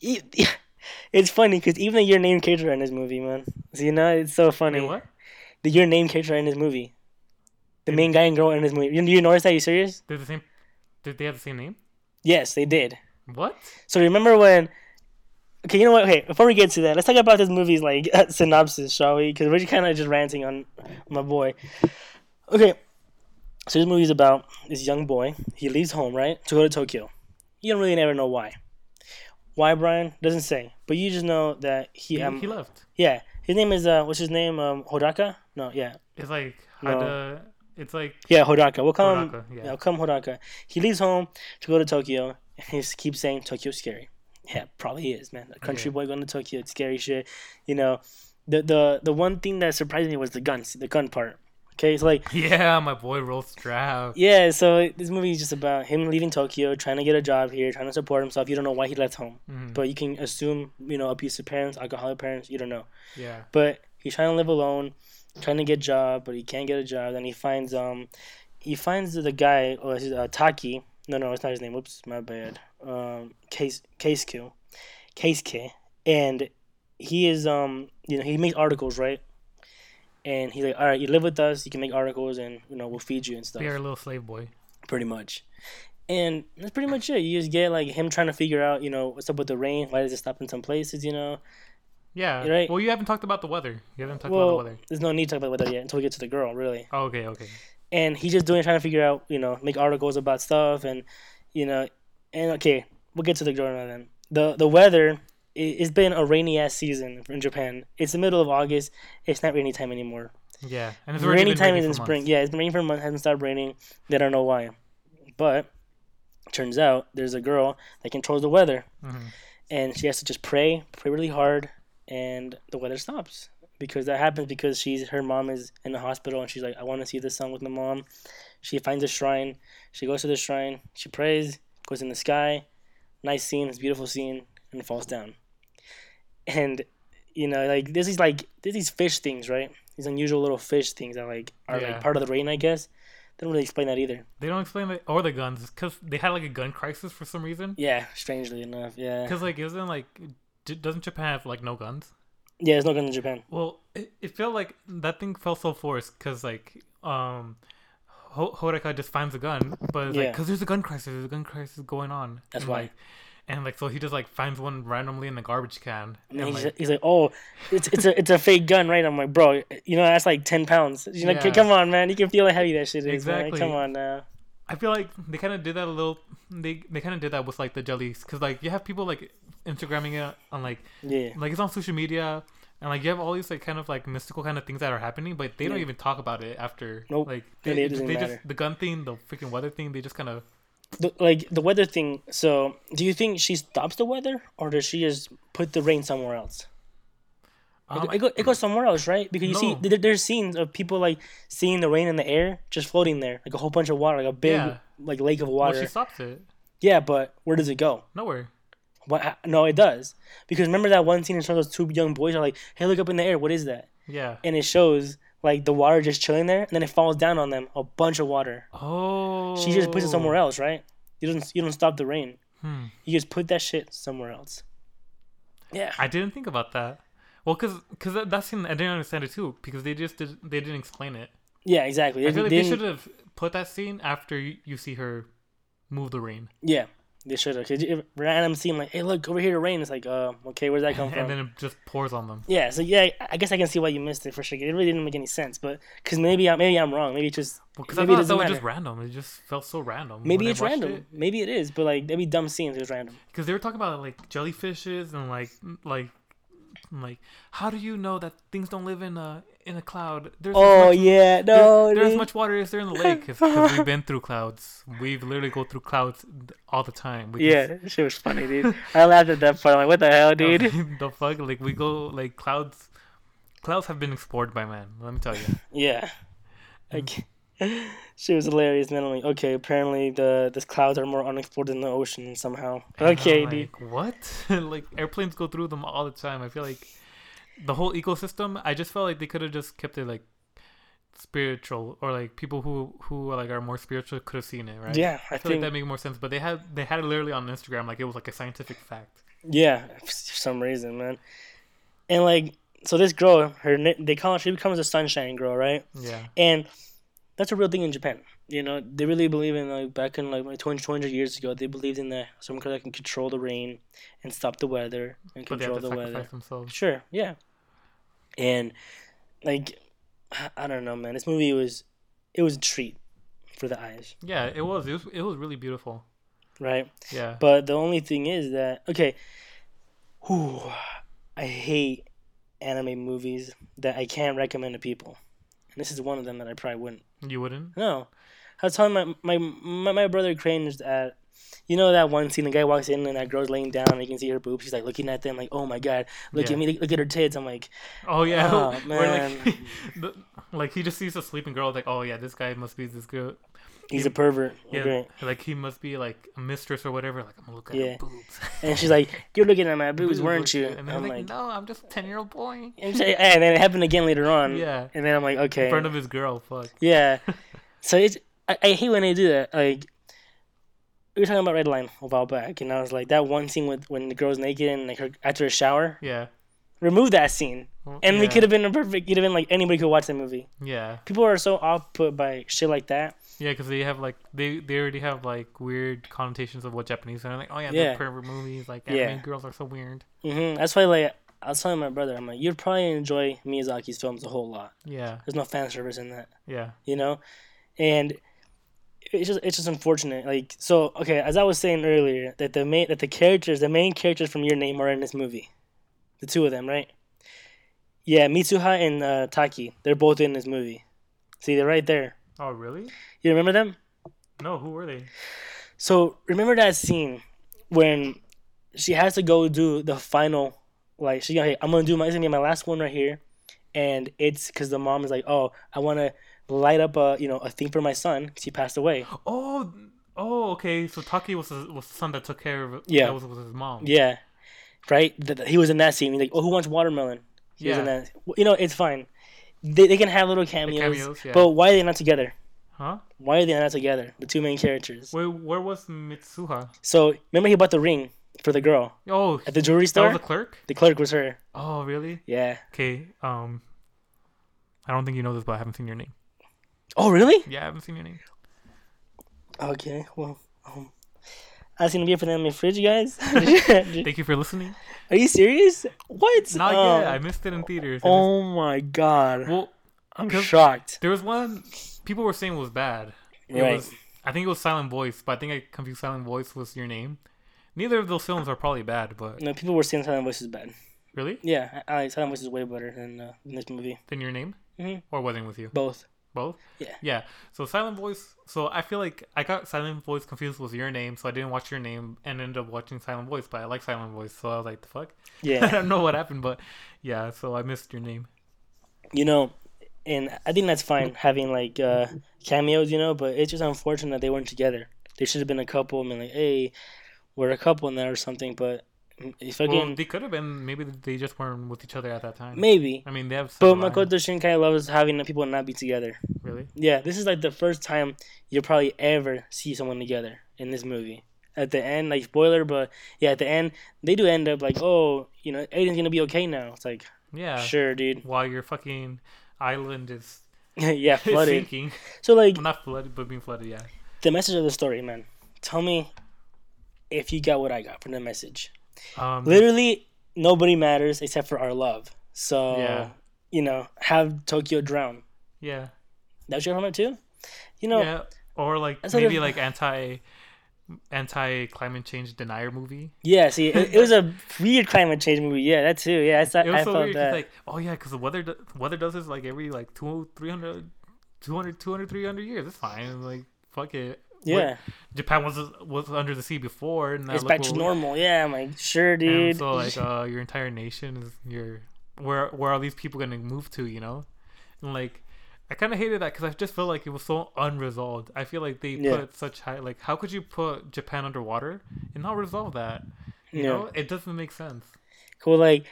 it, it's funny because even the your name character in this movie, man. So, you know, it's so funny. Wait, what? the your name character in this movie. The main guy and girl in this movie. You, you notice that? You serious? They're the same. Did they have the same name? Yes, they did. What? So remember when? Okay, you know what? Okay, before we get to that, let's talk about this movie's like synopsis, shall we? Because we're kind of just ranting on my boy. Okay, so this movie's about this young boy. He leaves home right to go to Tokyo. You don't really never know why. Why, Brian? Doesn't say, but you just know that he. He, um, he left. yeah, his name is uh, what's his name? Um, Hodaka? No, yeah, It's like No. It's like yeah, Hodaka. We'll call him Hodaka, yeah. Yeah, come Hodaka. He leaves home to go to Tokyo, and he keeps saying Tokyo's scary. Yeah, probably is, man. A country Yeah. boy going to Tokyo, it's scary shit. You know, the the the one thing that surprised me was the guns, the gun part. Okay, it's like yeah, my boy Roll Strap. yeah. So this movie is just about him leaving Tokyo, trying to get a job here, trying to support himself. You don't know why he left home, Mhm. but you can assume you know abusive parents, alcoholic parents. You don't know, Yeah. but he's trying to live alone, trying to get a job, but he can't get a job. Then he finds um, he finds the guy, or is it, uh, Taki. No, no, it's not his name. Whoops, my bad. Um, Case Case Q, Case K, and he is um, you know, he makes articles, right? And he's like, all right, you live with us, you can make articles, and you know, we'll feed you and stuff Be our little slave boy. pretty much. And that's pretty much it. You just get like him trying to figure out, you know, what's up with the rain. Why does it stop in some places? You know, Yeah. Right. Well, you haven't talked about the weather. You haven't talked well, about the weather. there's no need to talk about weather yet until we get to the girl, really. Oh, okay. Okay. And he's just doing trying to figure out, you know, make articles about stuff, and you know, and okay, we'll get to the girl now. Then the the weather. it- It's been a rainy ass season in Japan. It's the middle of August. It's not rainy time anymore. Yeah. And it's rainy time is in spring. months. Yeah, it's been raining for a month. Hasn't stopped raining. They don't know why. But turns out there's a girl that controls the weather, Mhm. and she has to just pray, pray really hard, and the weather stops. because that happens because she's her mom is in the hospital and she's like, I want to see the sun with my mom. She finds a shrine. She goes to the shrine. She prays. Goes in the sky. Nice scene. It's a beautiful scene, and falls down. And you know, like this is like there's these fish things, right? These unusual little fish things that like are Yeah. like part of the rain, I guess. They don't really explain that either. They don't explain the or the guns because they had like a gun crisis for some reason. Yeah, strangely enough, yeah. Because like isn't like doesn't Japan have like no guns? Yeah, there's no guns in Japan. Well, it, it felt like that thing felt so forced because like um, Ho- Hodaka just finds a gun, but it's like because there's a gun crisis, there's a gun crisis going on. That's and, why. Like, and like so he just like finds one randomly in the garbage can. And And, he's, like, he's like, oh, it's it's a it's a fake gun, right? I'm like, bro, you know that's like ten pounds. You know, Yeah. come on, man, you can feel how heavy that shit is. Exactly. Man. Come on now. I feel like they kind of did that a little. They they kind of did that with like the jellies because like you have people like Instagramming it on like Yeah, like it's on social media and like you have all these like kind of like mystical kind of things that are happening, but they don't even talk about it after. Nope. Like they, they matter. just the gun thing, the freaking weather thing. They just kind of the, like the weather thing. So, do you think she stops the weather, or does she just put the rain somewhere else? It, um, it, go, it goes somewhere else, right? Because you see, No. there, there's scenes of people like seeing the rain in the air, just floating there, like a whole bunch of water, like a big Yeah. like lake of well, water. she stops it yeah, but where does it go? nowhere. What? No, it does. Because remember that one scene in of those two young boys are like, "Hey, look up in the air. What is that?" Yeah. And it shows like the water just chilling there, and then it falls down on them, a bunch of water. Oh. She just puts it somewhere else, right? You don't you don't stop the rain. Hmm. You just put that shit somewhere else. Yeah. I didn't think about that. Well, cause, cause that, that scene I didn't understand it too because they just did, they didn't explain it. Yeah, exactly. I feel like They they should have put that scene after you, you see her move the rain, Yeah, they should have. Cause random scene like, hey, look over here, the rain. It's like, uh, okay, where's that come from? and then it just pours on them. yeah, so yeah, I guess I can see why you missed it for sure. It really didn't make any sense, but because maybe I maybe I'm wrong. Maybe it's just Because I maybe it thought that was just random. It just felt so random. maybe it's random. it. Maybe it is, but like maybe dumb scenes It was random. because they were talking about like jellyfishes and like like like how do you know that things don't live in a in a cloud? There's Oh much, yeah, there- no, there's as much water as there in the lake because we've been through clouds. We've literally go through clouds all the time. We Yeah, shit was funny, dude. I laughed at that part. I'm like, what the hell, dude? the fuck like we go like clouds clouds have been explored by man let me tell you Yeah. Like, she was hilarious, man. I'm like, okay, apparently the the clouds are more unexplored than the ocean somehow. And Okay, dude. like, what like airplanes go through them all the time i feel like the whole ecosystem i just felt like they could have just kept it like spiritual or like people who who like are more spiritual could have seen it right Yeah, I i feel like think. that made more sense but they had they had it literally on instagram like it was like a scientific fact Yeah, for some reason, man. And like, so this girl, her they call her, she becomes a sunshine girl, right? yeah And that's a real thing in Japan. You know, they really believe in like back in like 200, 200 years ago, they believed in that some girl that can control the rain and stop the weather and but control the weather. themselves Sure, yeah. And like I- I don't know, man. This movie was it was a treat for the eyes, yeah it was it was it was really beautiful right? yeah But the only thing is that okay, whew, I hate anime movies that I can't recommend to people. And this is one of them that I probably wouldn't. You wouldn't No. I was telling my my my, my brother cringed at you know that one scene the guy walks in and that girl's laying down and you can see her boobs. She's like looking at them like, oh my god, look Yeah. at me, look, at her tits. I'm like, Oh yeah, Oh, like, man. the, like he just sees a sleeping girl, like, oh yeah, this guy must be this girl. He's You- a pervert. Yeah, Okay. like he must be like a mistress or whatever. Like I'm gonna look at Yeah. boobs. And she's like, "You're looking at my boobs, weren't you?" And I'm I'm like, like, no, I'm just a ten year old boy and and then it happened again later on. Yeah. And then I'm like, okay. in front of his girl. Fuck. yeah. So it's I, I hate when they do that. Like we were talking about Red Line a while back, and I was like, that one scene with when the girl's naked and like her after a shower, Yeah. remove that scene, and yeah. it could have been a perfect. You'd have been like anybody could watch that movie. Yeah. People are so off put by shit like that. Yeah, because they have like they they already have like weird connotations of what Japanese are. Like, oh yeah, Yeah. they're pervert movies. Like anime Yeah. girls are so weird. hmm That's why like I was telling my brother, I'm like, you'd probably enjoy Miyazaki's films a whole lot. Yeah. There's no fan service in that. Yeah. you know and it's just it's just unfortunate like so okay as i was saying earlier that the main that the characters the main characters from your name are in this movie the two of them right yeah mitsuha and uh, taki they're both in this movie see they're right there Oh really? you remember them No, who were they? so remember that scene when she has to go do the final like she hey i'm gonna do my gonna be my last one right here and it's because the mom is like, "Oh, I want to light up a you know a thing for my son because he passed away." Oh, oh, okay. So Taki was the, was the son that took care of. Yeah. that was, was his mom. Yeah, right. Th- th- he was in that scene. He's like, "Oh, who wants watermelon?" He was in Yeah. that. You know, it's fine. They, they can have little cameos, cameos, yeah. but why are they not together? Huh? Why are they not together? The two main characters. Where where was Mitsuha? So remember, he bought the ring for the girl Oh, at the jewelry store. a clerk. the clerk was her. Oh, really? Yeah. Okay. Um, I don't think you know this, but I haven't seen your name. Oh, really? Yeah, I haven't seen your name. Okay. Well, um, I was gonna be for them in my fridge, guys. Thank you for listening. Are you serious? What? Not Oh. yet. I missed it in theaters. I missed- Oh my god. well, I'm shocked. there was one people were saying was bad. It Right. was. I think it was Silent Voice, but I think I confused Silent Voice with your name. Neither of those films are probably bad, but No, people were saying Silent Voice is bad. really, Yeah, I, I, Silent Voice is way better than, uh, than this movie. Than your name Mm-hmm. or Wedding with You, Both. Both. Yeah. Yeah. So Silent Voice. So I feel like I got Silent Voice confused with your name, so I didn't watch your name and ended up watching Silent Voice. But I like Silent Voice, so I was like, the fuck. Yeah. I don't know what happened, but yeah. So I missed your name. you know, and I think that's fine having like uh, cameos, you know, but it's just unfortunate that they weren't together. They should have been a couple. I mean, like, hey, we're a couple now or something. But if Well, they could have been. Maybe they just weren't with each other at that time. maybe. I mean, they have. But Makoto Shinkai loves having people not be together. really. Yeah, this is like the first time you'll probably ever see someone together in this movie. At the end, like spoiler, but yeah, at the end they do end up like, oh, you know, Aiden's gonna be okay now. It's like, Yeah. sure, dude. While your fucking island is yeah, flooded. sinking. So like Well, not flooded, but being flooded. Yeah. the message of the story, man. Tell me if you got what I got from the message. Um. Literally, nobody matters except for our love. So Yeah. you know, have Tokyo drown. Yeah. That's your it too. You know, yeah. Or like maybe of- like anti anti climate change denier movie. yeah. See, it, it was a weird climate change movie. Yeah, that too. Yeah, I, saw, It was I so weird. that. like, oh yeah, because the weather weather does this like every like two, 300, 200, 200, 300 years. It's fine. Like fuck it. Yeah, Japan was was under the sea before, and it's back to we- normal. Yeah, I'm like, sure, dude. so like uh, your entire nation is your where where are these people gonna move to? You know, and like I kind of hated that because I just felt like it was so unresolved. I feel like they Yeah. put such high like how could you put Japan underwater and not resolve that? You Yeah. know, it doesn't make sense. cool. Like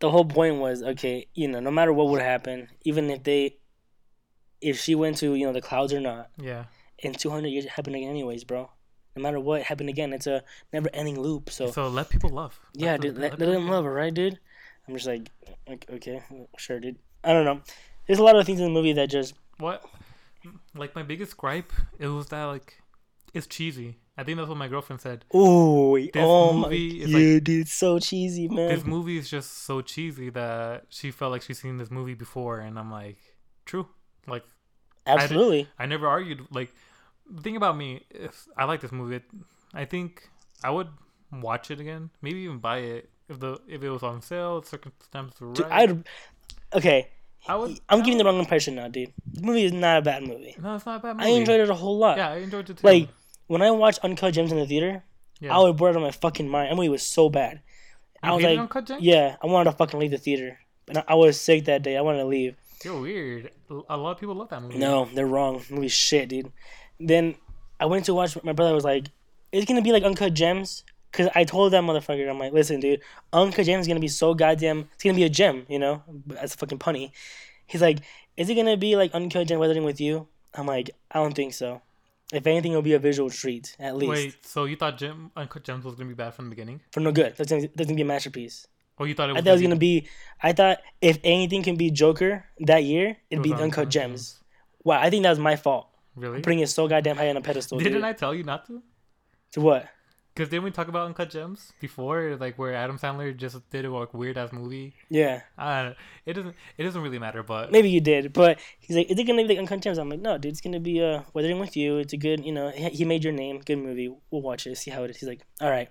the whole point was okay. You know, no matter what would happen, even if they, if she went to you know the clouds or not, Yeah, in 200 years it happened again anyways, bro. No matter what, it happened again. It's a never-ending loop. So, so let people love. yeah, Let dude, let, let let them love her, right, dude? I'm just like, like, okay, sure, dude. I don't know. There's a lot of things in the movie that just What? Like my biggest gripe, it was that like it's cheesy. I think that's what my girlfriend said. ooh, This oh my, movie is yeah, dude, it's so cheesy, man. This movie is just so cheesy that she felt like she's seen this movie before, and I'm like, true. Like Absolutely, I never argued. Like the thing about me is I like this movie. It, I think I would watch it again, maybe even buy it if the if it was on sale, circumstances were dude. right. I'd okay. I would. I'm I giving the wrong impression now, dude. The movie is not a bad movie. No, it's not a bad movie. I enjoyed it a whole lot. Yeah, I enjoyed it too. Like when I watched Uncut Gems in the theater, yeah. I was bored out of my fucking mind. That movie was so bad. You I was like, Uncut Gems? yeah, I wanted to fucking leave the theater, but I- I was sick that day. I wanted to leave. You're weird. A lot of people love that movie. No, they're wrong. The movie's shit, dude. Then I went to watch. My brother was like, "It's gonna be like Uncut Gems," because I told that motherfucker, I'm like, "Listen, dude, Uncut Gems is gonna be so goddamn. It's gonna be a gem, you know. That's a fucking punny." He's like, "Is it gonna be like Uncut Gem Weathering with you?" I'm like, "I don't think so. If anything, it'll be a visual treat at least. Wait, so you thought Gem, Uncut Gems was gonna be bad from the beginning? For no good. That's gonna, that's gonna be a masterpiece. Or you thought it I thought it was gonna be. I thought if anything can be Joker that year, it'd be was Uncut Gems. Wow, I think that was my fault. Really? Putting it so goddamn high on a pedestal. Didn't dude. I tell you not to? To what? Because didn't we talk about Uncut Gems before? Like where Adam Sandler just did a like, weird ass movie. Yeah, Uh, it doesn't. It doesn't really matter. But maybe you did, but he's like, "Is it gonna be like Uncut Gems?" I'm like, "No, dude, it's gonna be uh, Weathering with You. It's a good, you know, he he made your name, good movie. We'll watch it, see how it is." He's like, "All right."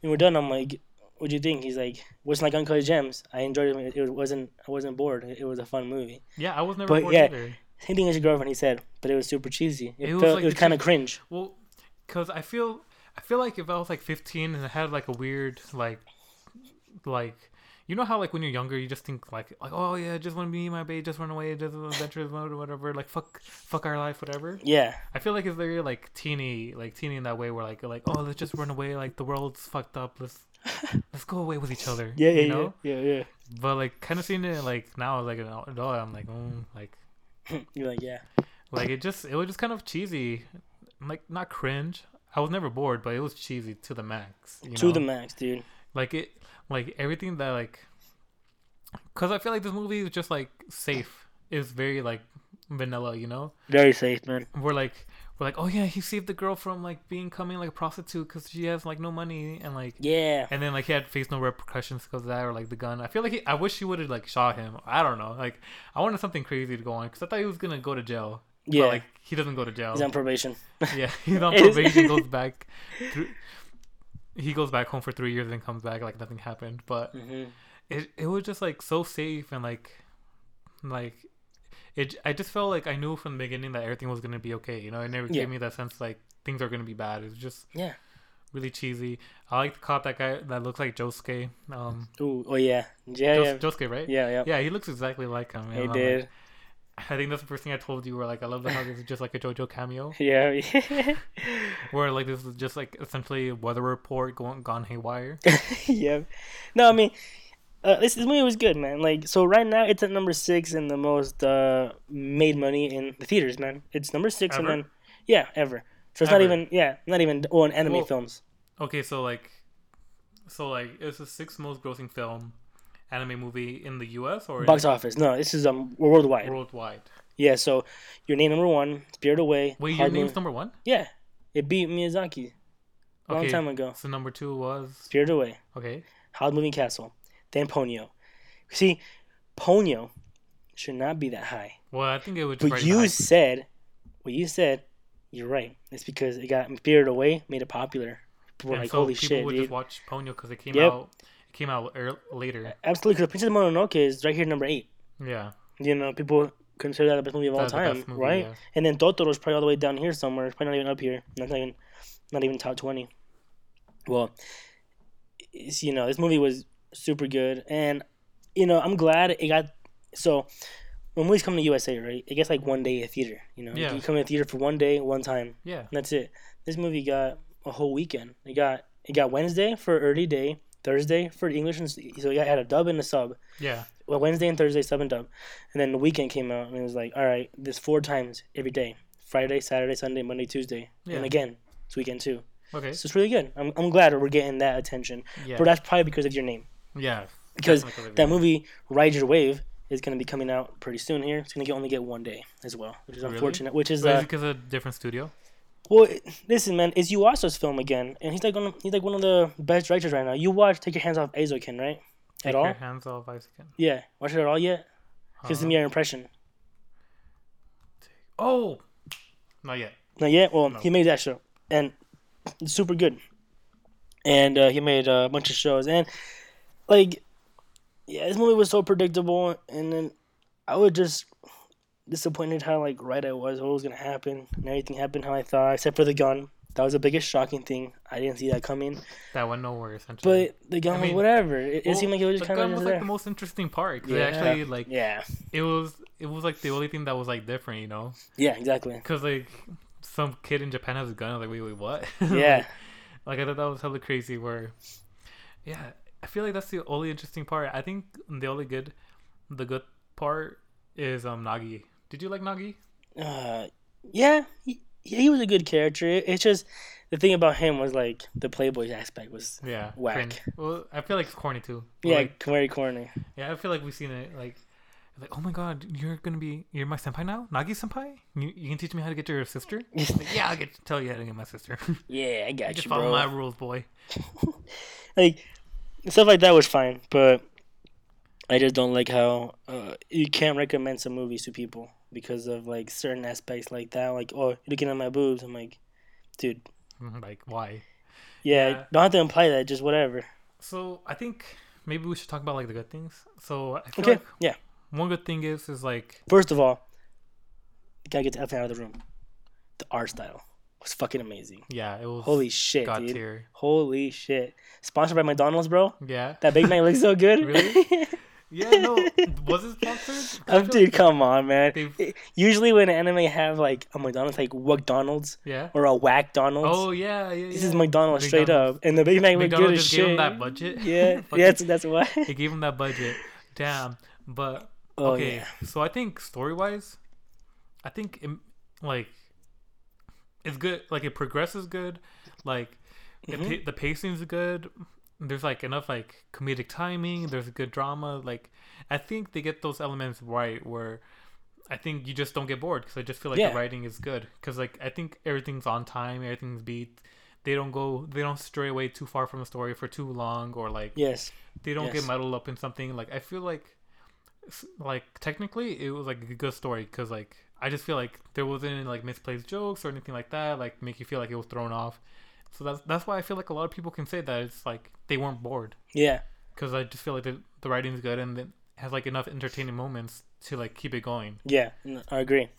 When we're done, I'm like, what do you think?" He's like, "Wasn't like Uncut Gems. I enjoyed it. It wasn't. I wasn't bored. It was a fun movie." yeah, I was never But bored yeah. either. Same thing as your girlfriend. He said, but it was super cheesy. It, It was like was kind of cringe. Well, because I feel, I feel like if I was like 15 and I had like a weird like, like, you know how like when you're younger, you just think like like oh yeah, just want to be my babe, just run away, just adventures mode or whatever. Like fuck, fuck our life, whatever. Yeah, I feel like it's very like teeny, like teeny in that way where like like oh let's just run away, like the world's fucked up, let's let's go away with each other. yeah, yeah, you know? yeah, yeah, But like kind of seeing it like now like an adult, I'm like mm, like yeah. You're like, yeah, like it just it was just kind of cheesy, like not cringe. I was never bored, but it was cheesy to the max. You to know? the max, dude. like it like everything that like because i feel like this movie is just like safe It's very like vanilla you know Very safe, man. we're like we're like oh yeah he saved the girl from like being coming like a prostitute because she has like no money and like Yeah, and then like he had faced no repercussions because of that or like the gun. I feel like he, i wish he would have like shot him. I don't know. Like i wanted something crazy to go on because i thought he was gonna go to jail. Yeah. but like he doesn't go to jail. He's on probation. yeah he's on probation goes back through he goes back home for three years and comes back like nothing happened. But hmm it it was just like so safe and like like it I just felt like I knew from the beginning that everything was gonna be okay. You know, it never Yeah. gave me that sense like things are gonna be bad. It's just Yeah. really cheesy. I like the cop that guy that looks like Josuke. Um, Ooh, oh yeah, yeah, Jos- yeah, Josuke, right? yeah, yeah. Yeah, he looks exactly like him. He did. Like, I think that's the first thing I told you. Where like I love the how this is just like a JoJo cameo. Yeah, yeah, Where like this is just like essentially a weather report going gone haywire. yeah. No, I mean, uh, this, this movie was good, man. Like, so right now it's at number six in the most uh, made money in the theaters, man. It's number six, Ever? and then yeah, ever. So it's not even yeah, not even on anime Well, films. Okay, so like, so like, it's the sixth most grossing film, anime movie in the U.S. or Box office. No, this is um worldwide. worldwide. Yeah, so your name number one, Spirit Away. Wait, your name's number one. Yeah, it beat Miyazaki a long Okay, time ago. so number two was Spirit Away, okay. Howl's Moving Castle, then Ponyo. See, Ponyo should not be that high. Well, I think it was just But right you said, what you said, you're right. It's because it got Spirited Away, made it popular. People were and like, so holy people shit, would dude. just watch Ponyo because it came Yep. out. It came out later. Absolutely, because Princess Mononoke is right here, number eight. Yeah, You know, people consider that the best movie of all that's the time, movie, right? yeah. And then Totoro is probably all the way down here somewhere. It's probably not even up here. Not even, not even top twenty. Well, it's, you know, this movie was super good, and you know, I'm glad it got. So, when movies come to USA, right, it gets like one day a theater. You know, Yeah. you come to the theater for one day, one time. Yeah, And that's it. This movie got a whole weekend. It got it got Wednesday for early day, Thursday for English, and so it had a dub and a sub. yeah, Well, Wednesday and Thursday sub and dub, and then the weekend came out and it was like, all right, this four times every day: Friday, Saturday, Sunday, Monday, Tuesday, Yeah. and again it's weekend too. okay, So it's really good. I'm I'm glad we're getting that attention, yeah, but that's probably because of your name. Yeah. Because that movie, Ride Your Wave, is going to be coming out pretty soon here. It's going to only get one day as well, which is Really? unfortunate. Which is is uh, it because of different studio? Well, listen, man, it's Yuasa's film again, and he's like one of, he's like one of the best directors right now. You watch Take Your Hands Off Eizouken, right? Take At your all? hands off Isaac. Yeah, watch it at all yet? Give Uh, me your impression. oh, not yet. Not yet. Well, No. he made that show, and it's super good. And uh, he made a bunch of shows, and like, yeah, this movie was so predictable, and then I was just disappointed how like right I was, what was gonna happen, and everything happened how I thought, except for the gun. That was the biggest shocking thing. I didn't see that coming. That went nowhere essentially. But the gun I was whatever. It, it seemed like it was just kind of gun just was there. like the most interesting part. yeah, actually like yeah, it was it was like the only thing that was like different, you know? yeah, exactly. Because like some kid in Japan has a gun. I was like, wait, wait, what? Yeah, like I thought that was hella crazy. Where, yeah, I feel like that's the only interesting part. I think the only good, the good part is um Nagi. Did you like Nagi? uh, yeah, he, he was a good character. It's just the thing about him was like the playboy aspect was Yeah, Whack. cringe. Well, I feel like it's corny too. But, yeah, like, very corny. yeah, I feel like we've seen it. Like, like oh my god, you're gonna be you're my senpai now, Nagi senpai. You, you can teach me how to get your sister. Like, yeah, I'll get to tell you how to get my sister. Yeah, I got Just you, follow bro. my rules, boy. Like stuff like that was fine, but I just don't like how uh, you can't recommend some movies to people because of like certain aspects like that. Like, oh, looking at my boobs. I'm like, dude, like, why? yeah, Yeah. don't have to imply that. Just whatever. So I think maybe we should talk about like the good things. So I feel Okay, like yeah. one good thing is is like First of all, gotta get the elephant out of the room. The art style. Was fucking amazing. Yeah, it was Holy shit, dude! tier. Holy shit! Sponsored by McDonald's, bro. Yeah. That Big Mac looks so good. Really? Yeah, no. Was it sponsored? Um, dude, like come on, man. they've- Usually when anime have like a McDonald's, like McDonald's Yeah. or a Whack Donald's. Oh yeah, yeah. this yeah. is McDonald's straight up, and the Big Mac looked good as gave shit. him that budget. Yeah, yeah, that's, that's why. They gave him that budget. Damn. But Oh okay, yeah, so I think story wise, I think it, like it's good. Like it progresses good. Like it Mhm. pa- the pacing's good. There's like enough like comedic timing. There's good drama. Like I think they get those elements right where. I think you just don't get bored because I just feel like Yeah. the writing is good. Because like I think everything's on time, everything's beat. They don't go, they don't stray away too far from the story for too long, or like yes, they don't Yes. get muddled up in something like i feel like like technically it was like a good story because like i just feel like there wasn't any like misplaced jokes or anything like that like make you feel like it was thrown off so that's that's why i feel like a lot of people can say that it's like they weren't bored yeah, because i just feel like the, the writing's good and it has like enough entertaining moments to like keep it going yeah. I agree.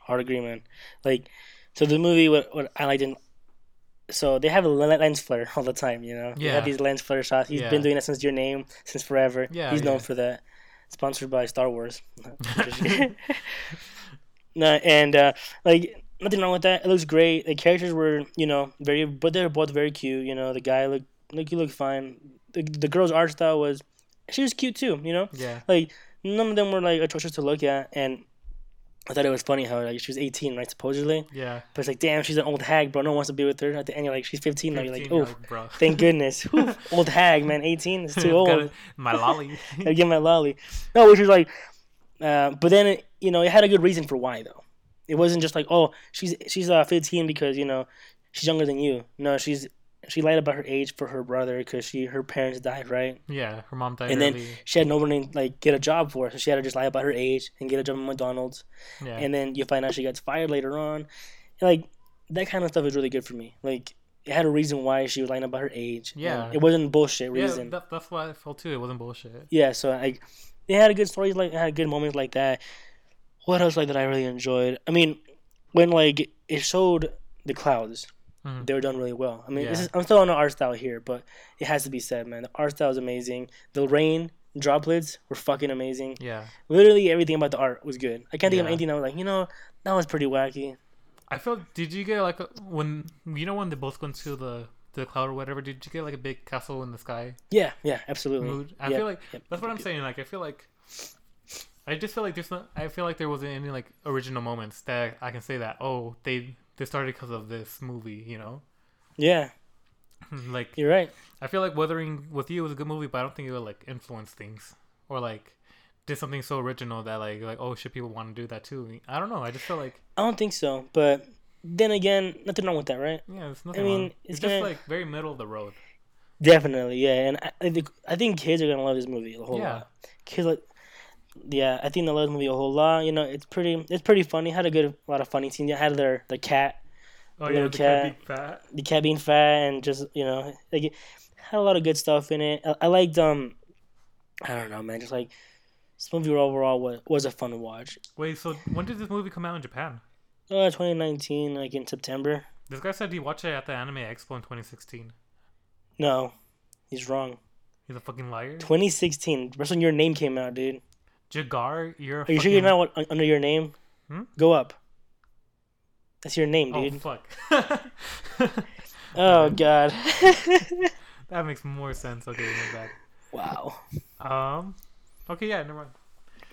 Hard agree, man. Like, so the movie, what what I liked in. So they have a lens flare all the time, you know. They Yeah. have these lens flare shots. He's Yeah. been doing that since your name, since forever. Yeah, he's known yeah. for that. Sponsored by Star Wars. no, and uh, like nothing wrong with that. It looks great. The characters were, you know, very, but they're both very cute. You know, the guy looked, look, he looked fine. The the girl's art style was, she was cute too. You know, yeah like none of them were like atrocious to look at, and I thought it was funny how like she was 18, right, supposedly, yeah but it's like, damn, she's an old hag, bro. No one wants to be with her. At the end, you're like, she's 15 now. You're like, oh, bro thank goodness, Whew, old hag, man, 18, is too old. My lolly I get my lolly. No, which was like, uh, but then it, you know, it had a good reason for why though. It wasn't just like, oh, she's she's uh 15 because you know she's younger than you. No, she's she lied about her age for her brother because she her parents died, right? yeah her mom died And then she had no one to like get a job for, so she had to just lie about her age and get a job at McDonald's. yeah And then you find out she gets fired later on. Like that kind of stuff is really good for me. Like it had a reason why she was lying about her age. Yeah. it wasn't bullshit yeah reason. that, that's why i felt too it wasn't bullshit yeah, so like they had a good stories like had good moments like that. What else like that I really enjoyed? I mean, when like it showed the clouds, Mhm. they were done really well. I mean, this Yeah. is, I'm still on the art style here, but it has to be said, man. The art style is amazing. The rain droplets were fucking amazing. yeah Literally everything about the art was good. I can't think of anything that was like, you know, that was pretty wacky. I felt. Did you get like a, when you know when they both went to the to the cloud or whatever? Did you get like a big castle in the sky Yeah, yeah, absolutely. mood? I Yeah, feel like yeah, that's what I'm saying. Like I feel like I just feel like there's not. I feel like there wasn't any like original moments that I can say that oh they they started because of this movie. You know, Yeah, hmm, like you're right. I feel like Weathering with You was a good movie, but I don't think it would like influence things or like did something so original that like like oh shit people want to do that too. I don't know. I just feel like I don't think so, but then again, nothing wrong with that, right? yeah, it's nothing. mean, wrong. it's it's, just gonna- like very middle of the road. Definitely, yeah. And I, I think I think kids are gonna love this movie a whole Yeah. lot. Kids, like, yeah, I think they love this movie a whole lot. You know, it's pretty, it's pretty funny. Had a good, a lot of funny scenes. It had their the cat, Oh yeah, the cat. cat being fat. the cat being fat, and just you know, like it had a lot of good stuff in it. I, I liked um, I don't know, man. Just like this movie overall was was a fun watch. Wait, so when did this movie come out in Japan? Uh, 2019, like in September. This guy said he watched it at the Anime Expo in 2016. No, he's wrong. He's a fucking liar. 2016. That's when your name came out, dude. Jagar, you're. A Are you sure you're not what, under your name? Hmm? Go up. That's your name, Oh dude. fuck. Oh, god. that makes more sense. Okay, my bad. wow. Um. Okay, yeah, never mind.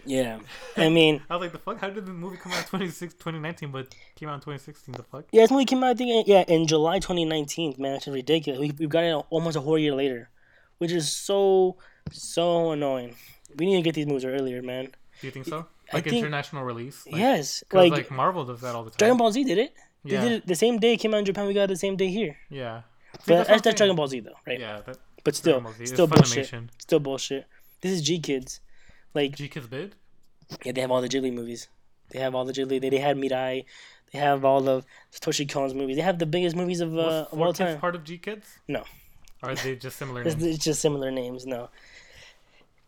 Yeah. I mean, I was like, the fuck? How did the movie come out in 26, 2019, but came out in 2016? The fuck? yeah, this movie came out, I think, yeah, in July 2019. Man, that's ridiculous. We, we've got it almost a whole year later, which is so, so annoying. We need to get these movies earlier, man. Do you think so? Like think- international release? Like, yes. Like, like, Marvel does that all the time. Dragon Ball Z did it. They yeah, did it the same day it came out in Japan. We got it the same day here. yeah. See, But that's that's, that's. Dragon Ball Z, though, right? Yeah, that, But still, Dragon Ball Z. It's still bullshit. Funimation. Still bullshit. This is GKIDS. Like, GKIDS bid? Yeah, they have all the Ghibli movies. They have all the Ghibli. They, they had Mirai. They have all the Satoshi Kon's movies. They have the biggest movies of, uh, of all time. part of GKIDS? No. Are they just similar names? it's just similar names, no.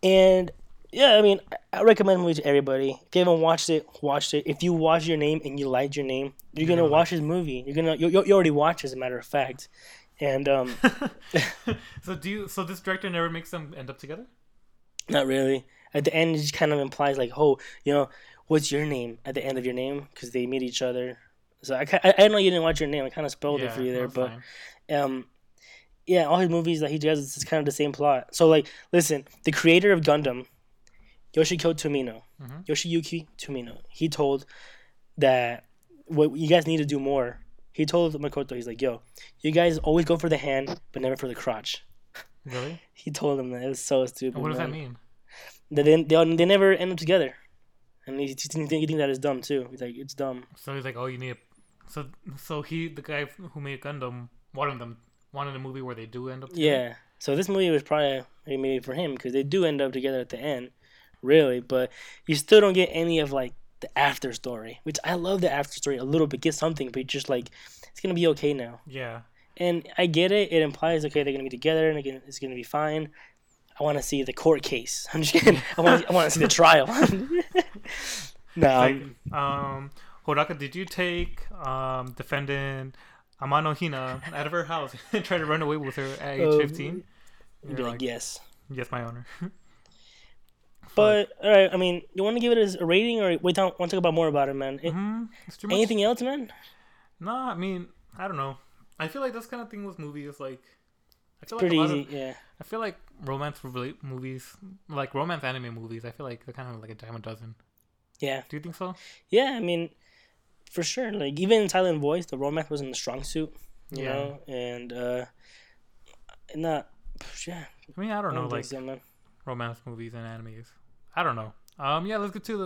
And yeah, I mean, I- recommend the movie to everybody. If you haven't watched it, watch it. If you watch your name and you liked your name, you're gonna gonna watch this movie. You're gonna you, you you already watched, as a matter of fact. And um, so do you? So this director never makes them end up together? not really. At the end, it just kind of implies like, oh, you know, what's your name at the end of your name because they meet each other. So I, I, I know you didn't watch your name. I kind of spoiled it for you there, but fine. um yeah all his movies that he does is kind of the same plot so like listen the creator of gundam yoshiko tomino Mhm. yoshiyuki tomino he told that what you guys need to do more he told makoto he's like yo you guys always go for the hand but never for the crotch really? he told him that it was so stupid What does that mean? that they, they, they never end up together and he, he, think, he think that is dumb too he's like it's dumb So he's like, oh, you need. A... So so he, the guy who made Gundam, wanted them wanted a movie where they do end up. Together? Yeah. So this movie was probably made for him because they do end up together at the end, really. But you still don't get any of like the after story, which I love the after story a little bit. Get something, but just like it's gonna be okay now. Yeah. And I get it. It implies okay they're gonna be together and again it's gonna be fine. I want to see the court case. I'm just kidding. I want I want to see the trial. no, Like, um, Hodaka, did you take um defendant Amano Hina out of her house and try to run away with her at age Um, 15? you'd be like yes. yes, my honor. But all right, I mean, you want to give it as a rating or wait? Don't want to talk about more about it, man? It- hmm It's anything else, man? No, I mean, I don't know. I feel like this kind of thing with movies, like, I feel like Pretty easy, Of, yeah. I feel like romance movies, like romance anime movies. I feel like they're kind of like a dime a dozen. Yeah. Do you think so? Yeah, I mean, for sure. Like even in Silent Voice, the romance wasn't the strong suit, you Yeah. know, and uh, not. Yeah, I mean, I don't know, like so, romance movies and animes. I don't know. Um, yeah, let's get to the,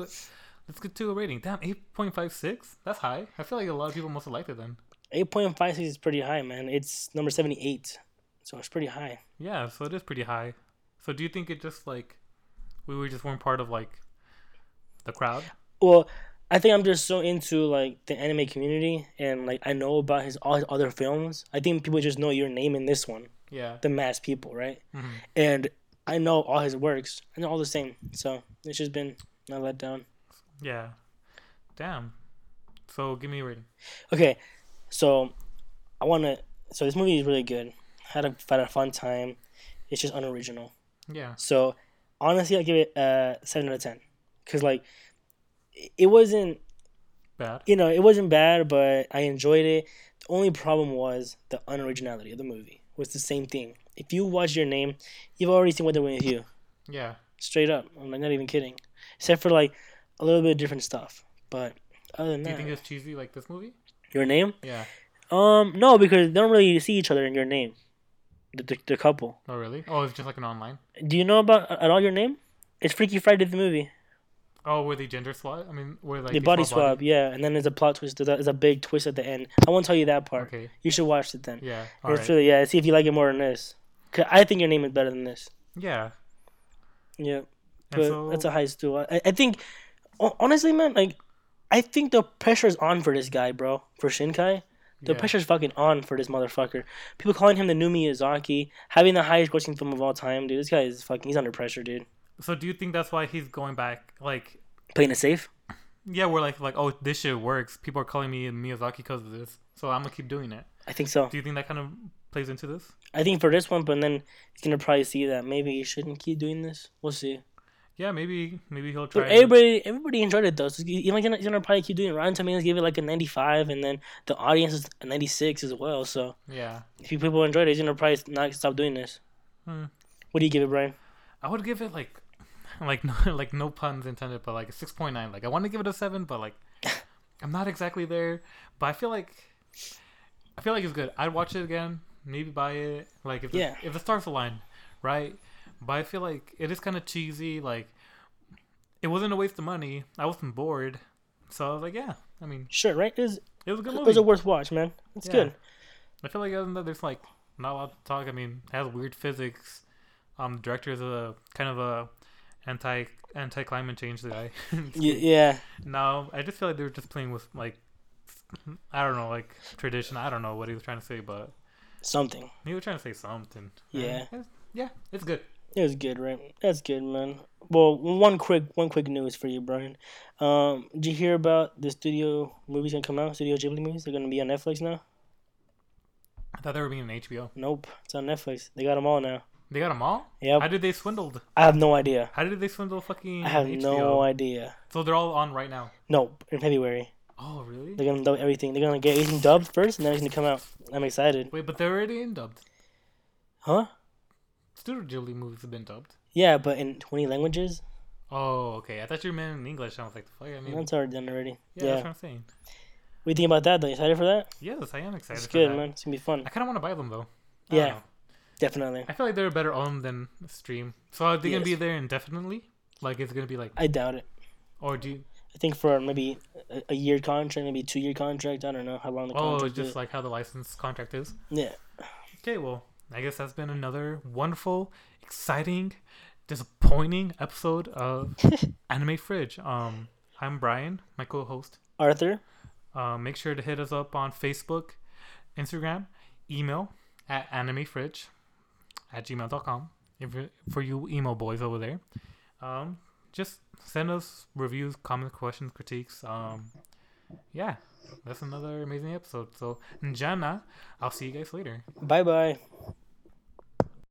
let's get to a rating. Damn, eight point five six. That's high. I feel like a lot of people must have liked it then. Eight point five six is pretty high, man. It's number seventy eight, so it's pretty high. Yeah, so it is pretty high. So do you think it just like, we were just weren't part of like, the crowd? Well, I think I'm just so into like the anime community, and like I know about his all his other films. I think people just know your name in this one, Yeah. the mass people, right? Mhm. And I know all his works, and they're all the same. So it's just been a letdown. Yeah. Damn. So give me a rating. Okay, so I want to. So this movie is really good. Had a had a fun time. It's just unoriginal. Yeah. So honestly, I give it a seven out of ten. Cause like, it- wasn't Bad. you know it wasn't bad, but I enjoyed it. The only problem was the unoriginality of the movie. It was the same thing. If you watch your name, you've already seen what they're doing with you. Yeah. Straight up, I'm not even kidding. Except for like a little bit of different stuff. But other than Do you think it's cheesy like this movie? your name. Yeah. Um, no, because they don't really see each other in your name. The, the, the couple. Oh really? Oh, it's just like an online. Do you know about at all your name? It's Freaky Friday the movie. Oh, were they gender swap? I mean, were like the they body swap swap, yeah, and then there's a plot twist. There's a, big twist at the end. I won't tell you that part. Okay. You should watch it then. Yeah. it's All right. really yeah. See if you like it more than this. 'Cause I think your name is better than this. Yeah. Yeah, but so, that's a high stool. I, I think, honestly, man, like, I think the pressure's on for this guy, bro. For Shinkai, the yeah. pressure's fucking on for this motherfucker. People calling him the new Miyazaki, having the highest grossing film of all time, dude. This guy is fucking. He's under pressure, dude. So do you think that's why he's going back? Like, Playing it safe. yeah, we're like, like, oh, this shit works. People are calling me Miyazaki because of this, so I'm gonna keep doing it. I think so. Do you think that kind of plays into this? I think for this one, but then he's gonna probably see that maybe he shouldn't keep doing this. We'll see. Yeah, maybe, maybe he'll try. But everybody, everybody enjoyed it though. So he's gonna, he's gonna probably keep doing. it. Rotten Tomatoes gave it like a ninety-five, and then the audience is a ninety-six as well. So Yeah. if you people enjoyed it, he's gonna probably not stop doing this. Hmm. What do you give it, Brian? I would give it like, like no, like no puns intended, but like a six point nine. Like I want to give it a seven, but like I'm not exactly there. But I feel like I feel like it's good. I'd watch it again, maybe buy it. Like if the, Yeah. if the stars align, right? But I feel like it is kind of cheesy. Like it wasn't a waste of money. I wasn't bored, so I was like, yeah. I mean, Sure, right? It was, it was a good it movie. was a worth watch, man. It's Yeah. good. I feel like other than that, there's like not a lot to talk. I mean, it has weird physics. Um, the director is a kind of a anti anti climate change guy. Yeah, no, I just feel like they were just playing with like I don't know, like tradition. I don't know what he was trying to say, but something. he was trying to say something. Yeah. It's- yeah, it's good. It was good, right? That's good, man. well, one quick one quick news for you, Brian. Um, did you hear about the studio movies gonna come out? Studio Ghibli movies. They're gonna be on Netflix now. I thought they were being on HBO. Nope, it's on Netflix. They got them all now. They got them all. Yep. How did they swindled? I have no idea. How did they swindle fucking I have HBO? no idea. So they're all on right now. Nope, in February. Oh really? They're gonna dub everything. They're gonna get everything dubbed first, and then it's gonna come out. I'm excited. Wait, but they're already in dubbed. Huh? Studio Ghibli movies have been dubbed. Yeah, but in 20 languages. Oh, okay. I thought you meant in English. I was like, the fuck. I mean, That's already done already. yeah, Yeah. that's what I'm saying. What do you think about that? Though, you excited for that? Yes, I am excited. It's good, that. man. It's gonna be fun. I kind of want to buy them though. I Yeah. Definitely. I feel like they're better owned than stream. So are they gonna be there indefinitely? Like, it's gonna be like, I doubt it. or do you? I think for maybe a, year contract, maybe two year contract. I don't know how long the Oh, just is. like how the license contract is. Yeah. Okay, well, I guess that's been another wonderful, exciting, disappointing episode of Anime Fridge. Um, I'm Brian, my co-host. Arthur. Uh, make sure to hit us up on Facebook, Instagram, email at animefridge at gmail.com if for you emo boys over there. Um, just send us reviews, comments, questions, critiques. Um, yeah, that's another amazing episode. So, Njana, I'll see you guys later. Bye bye.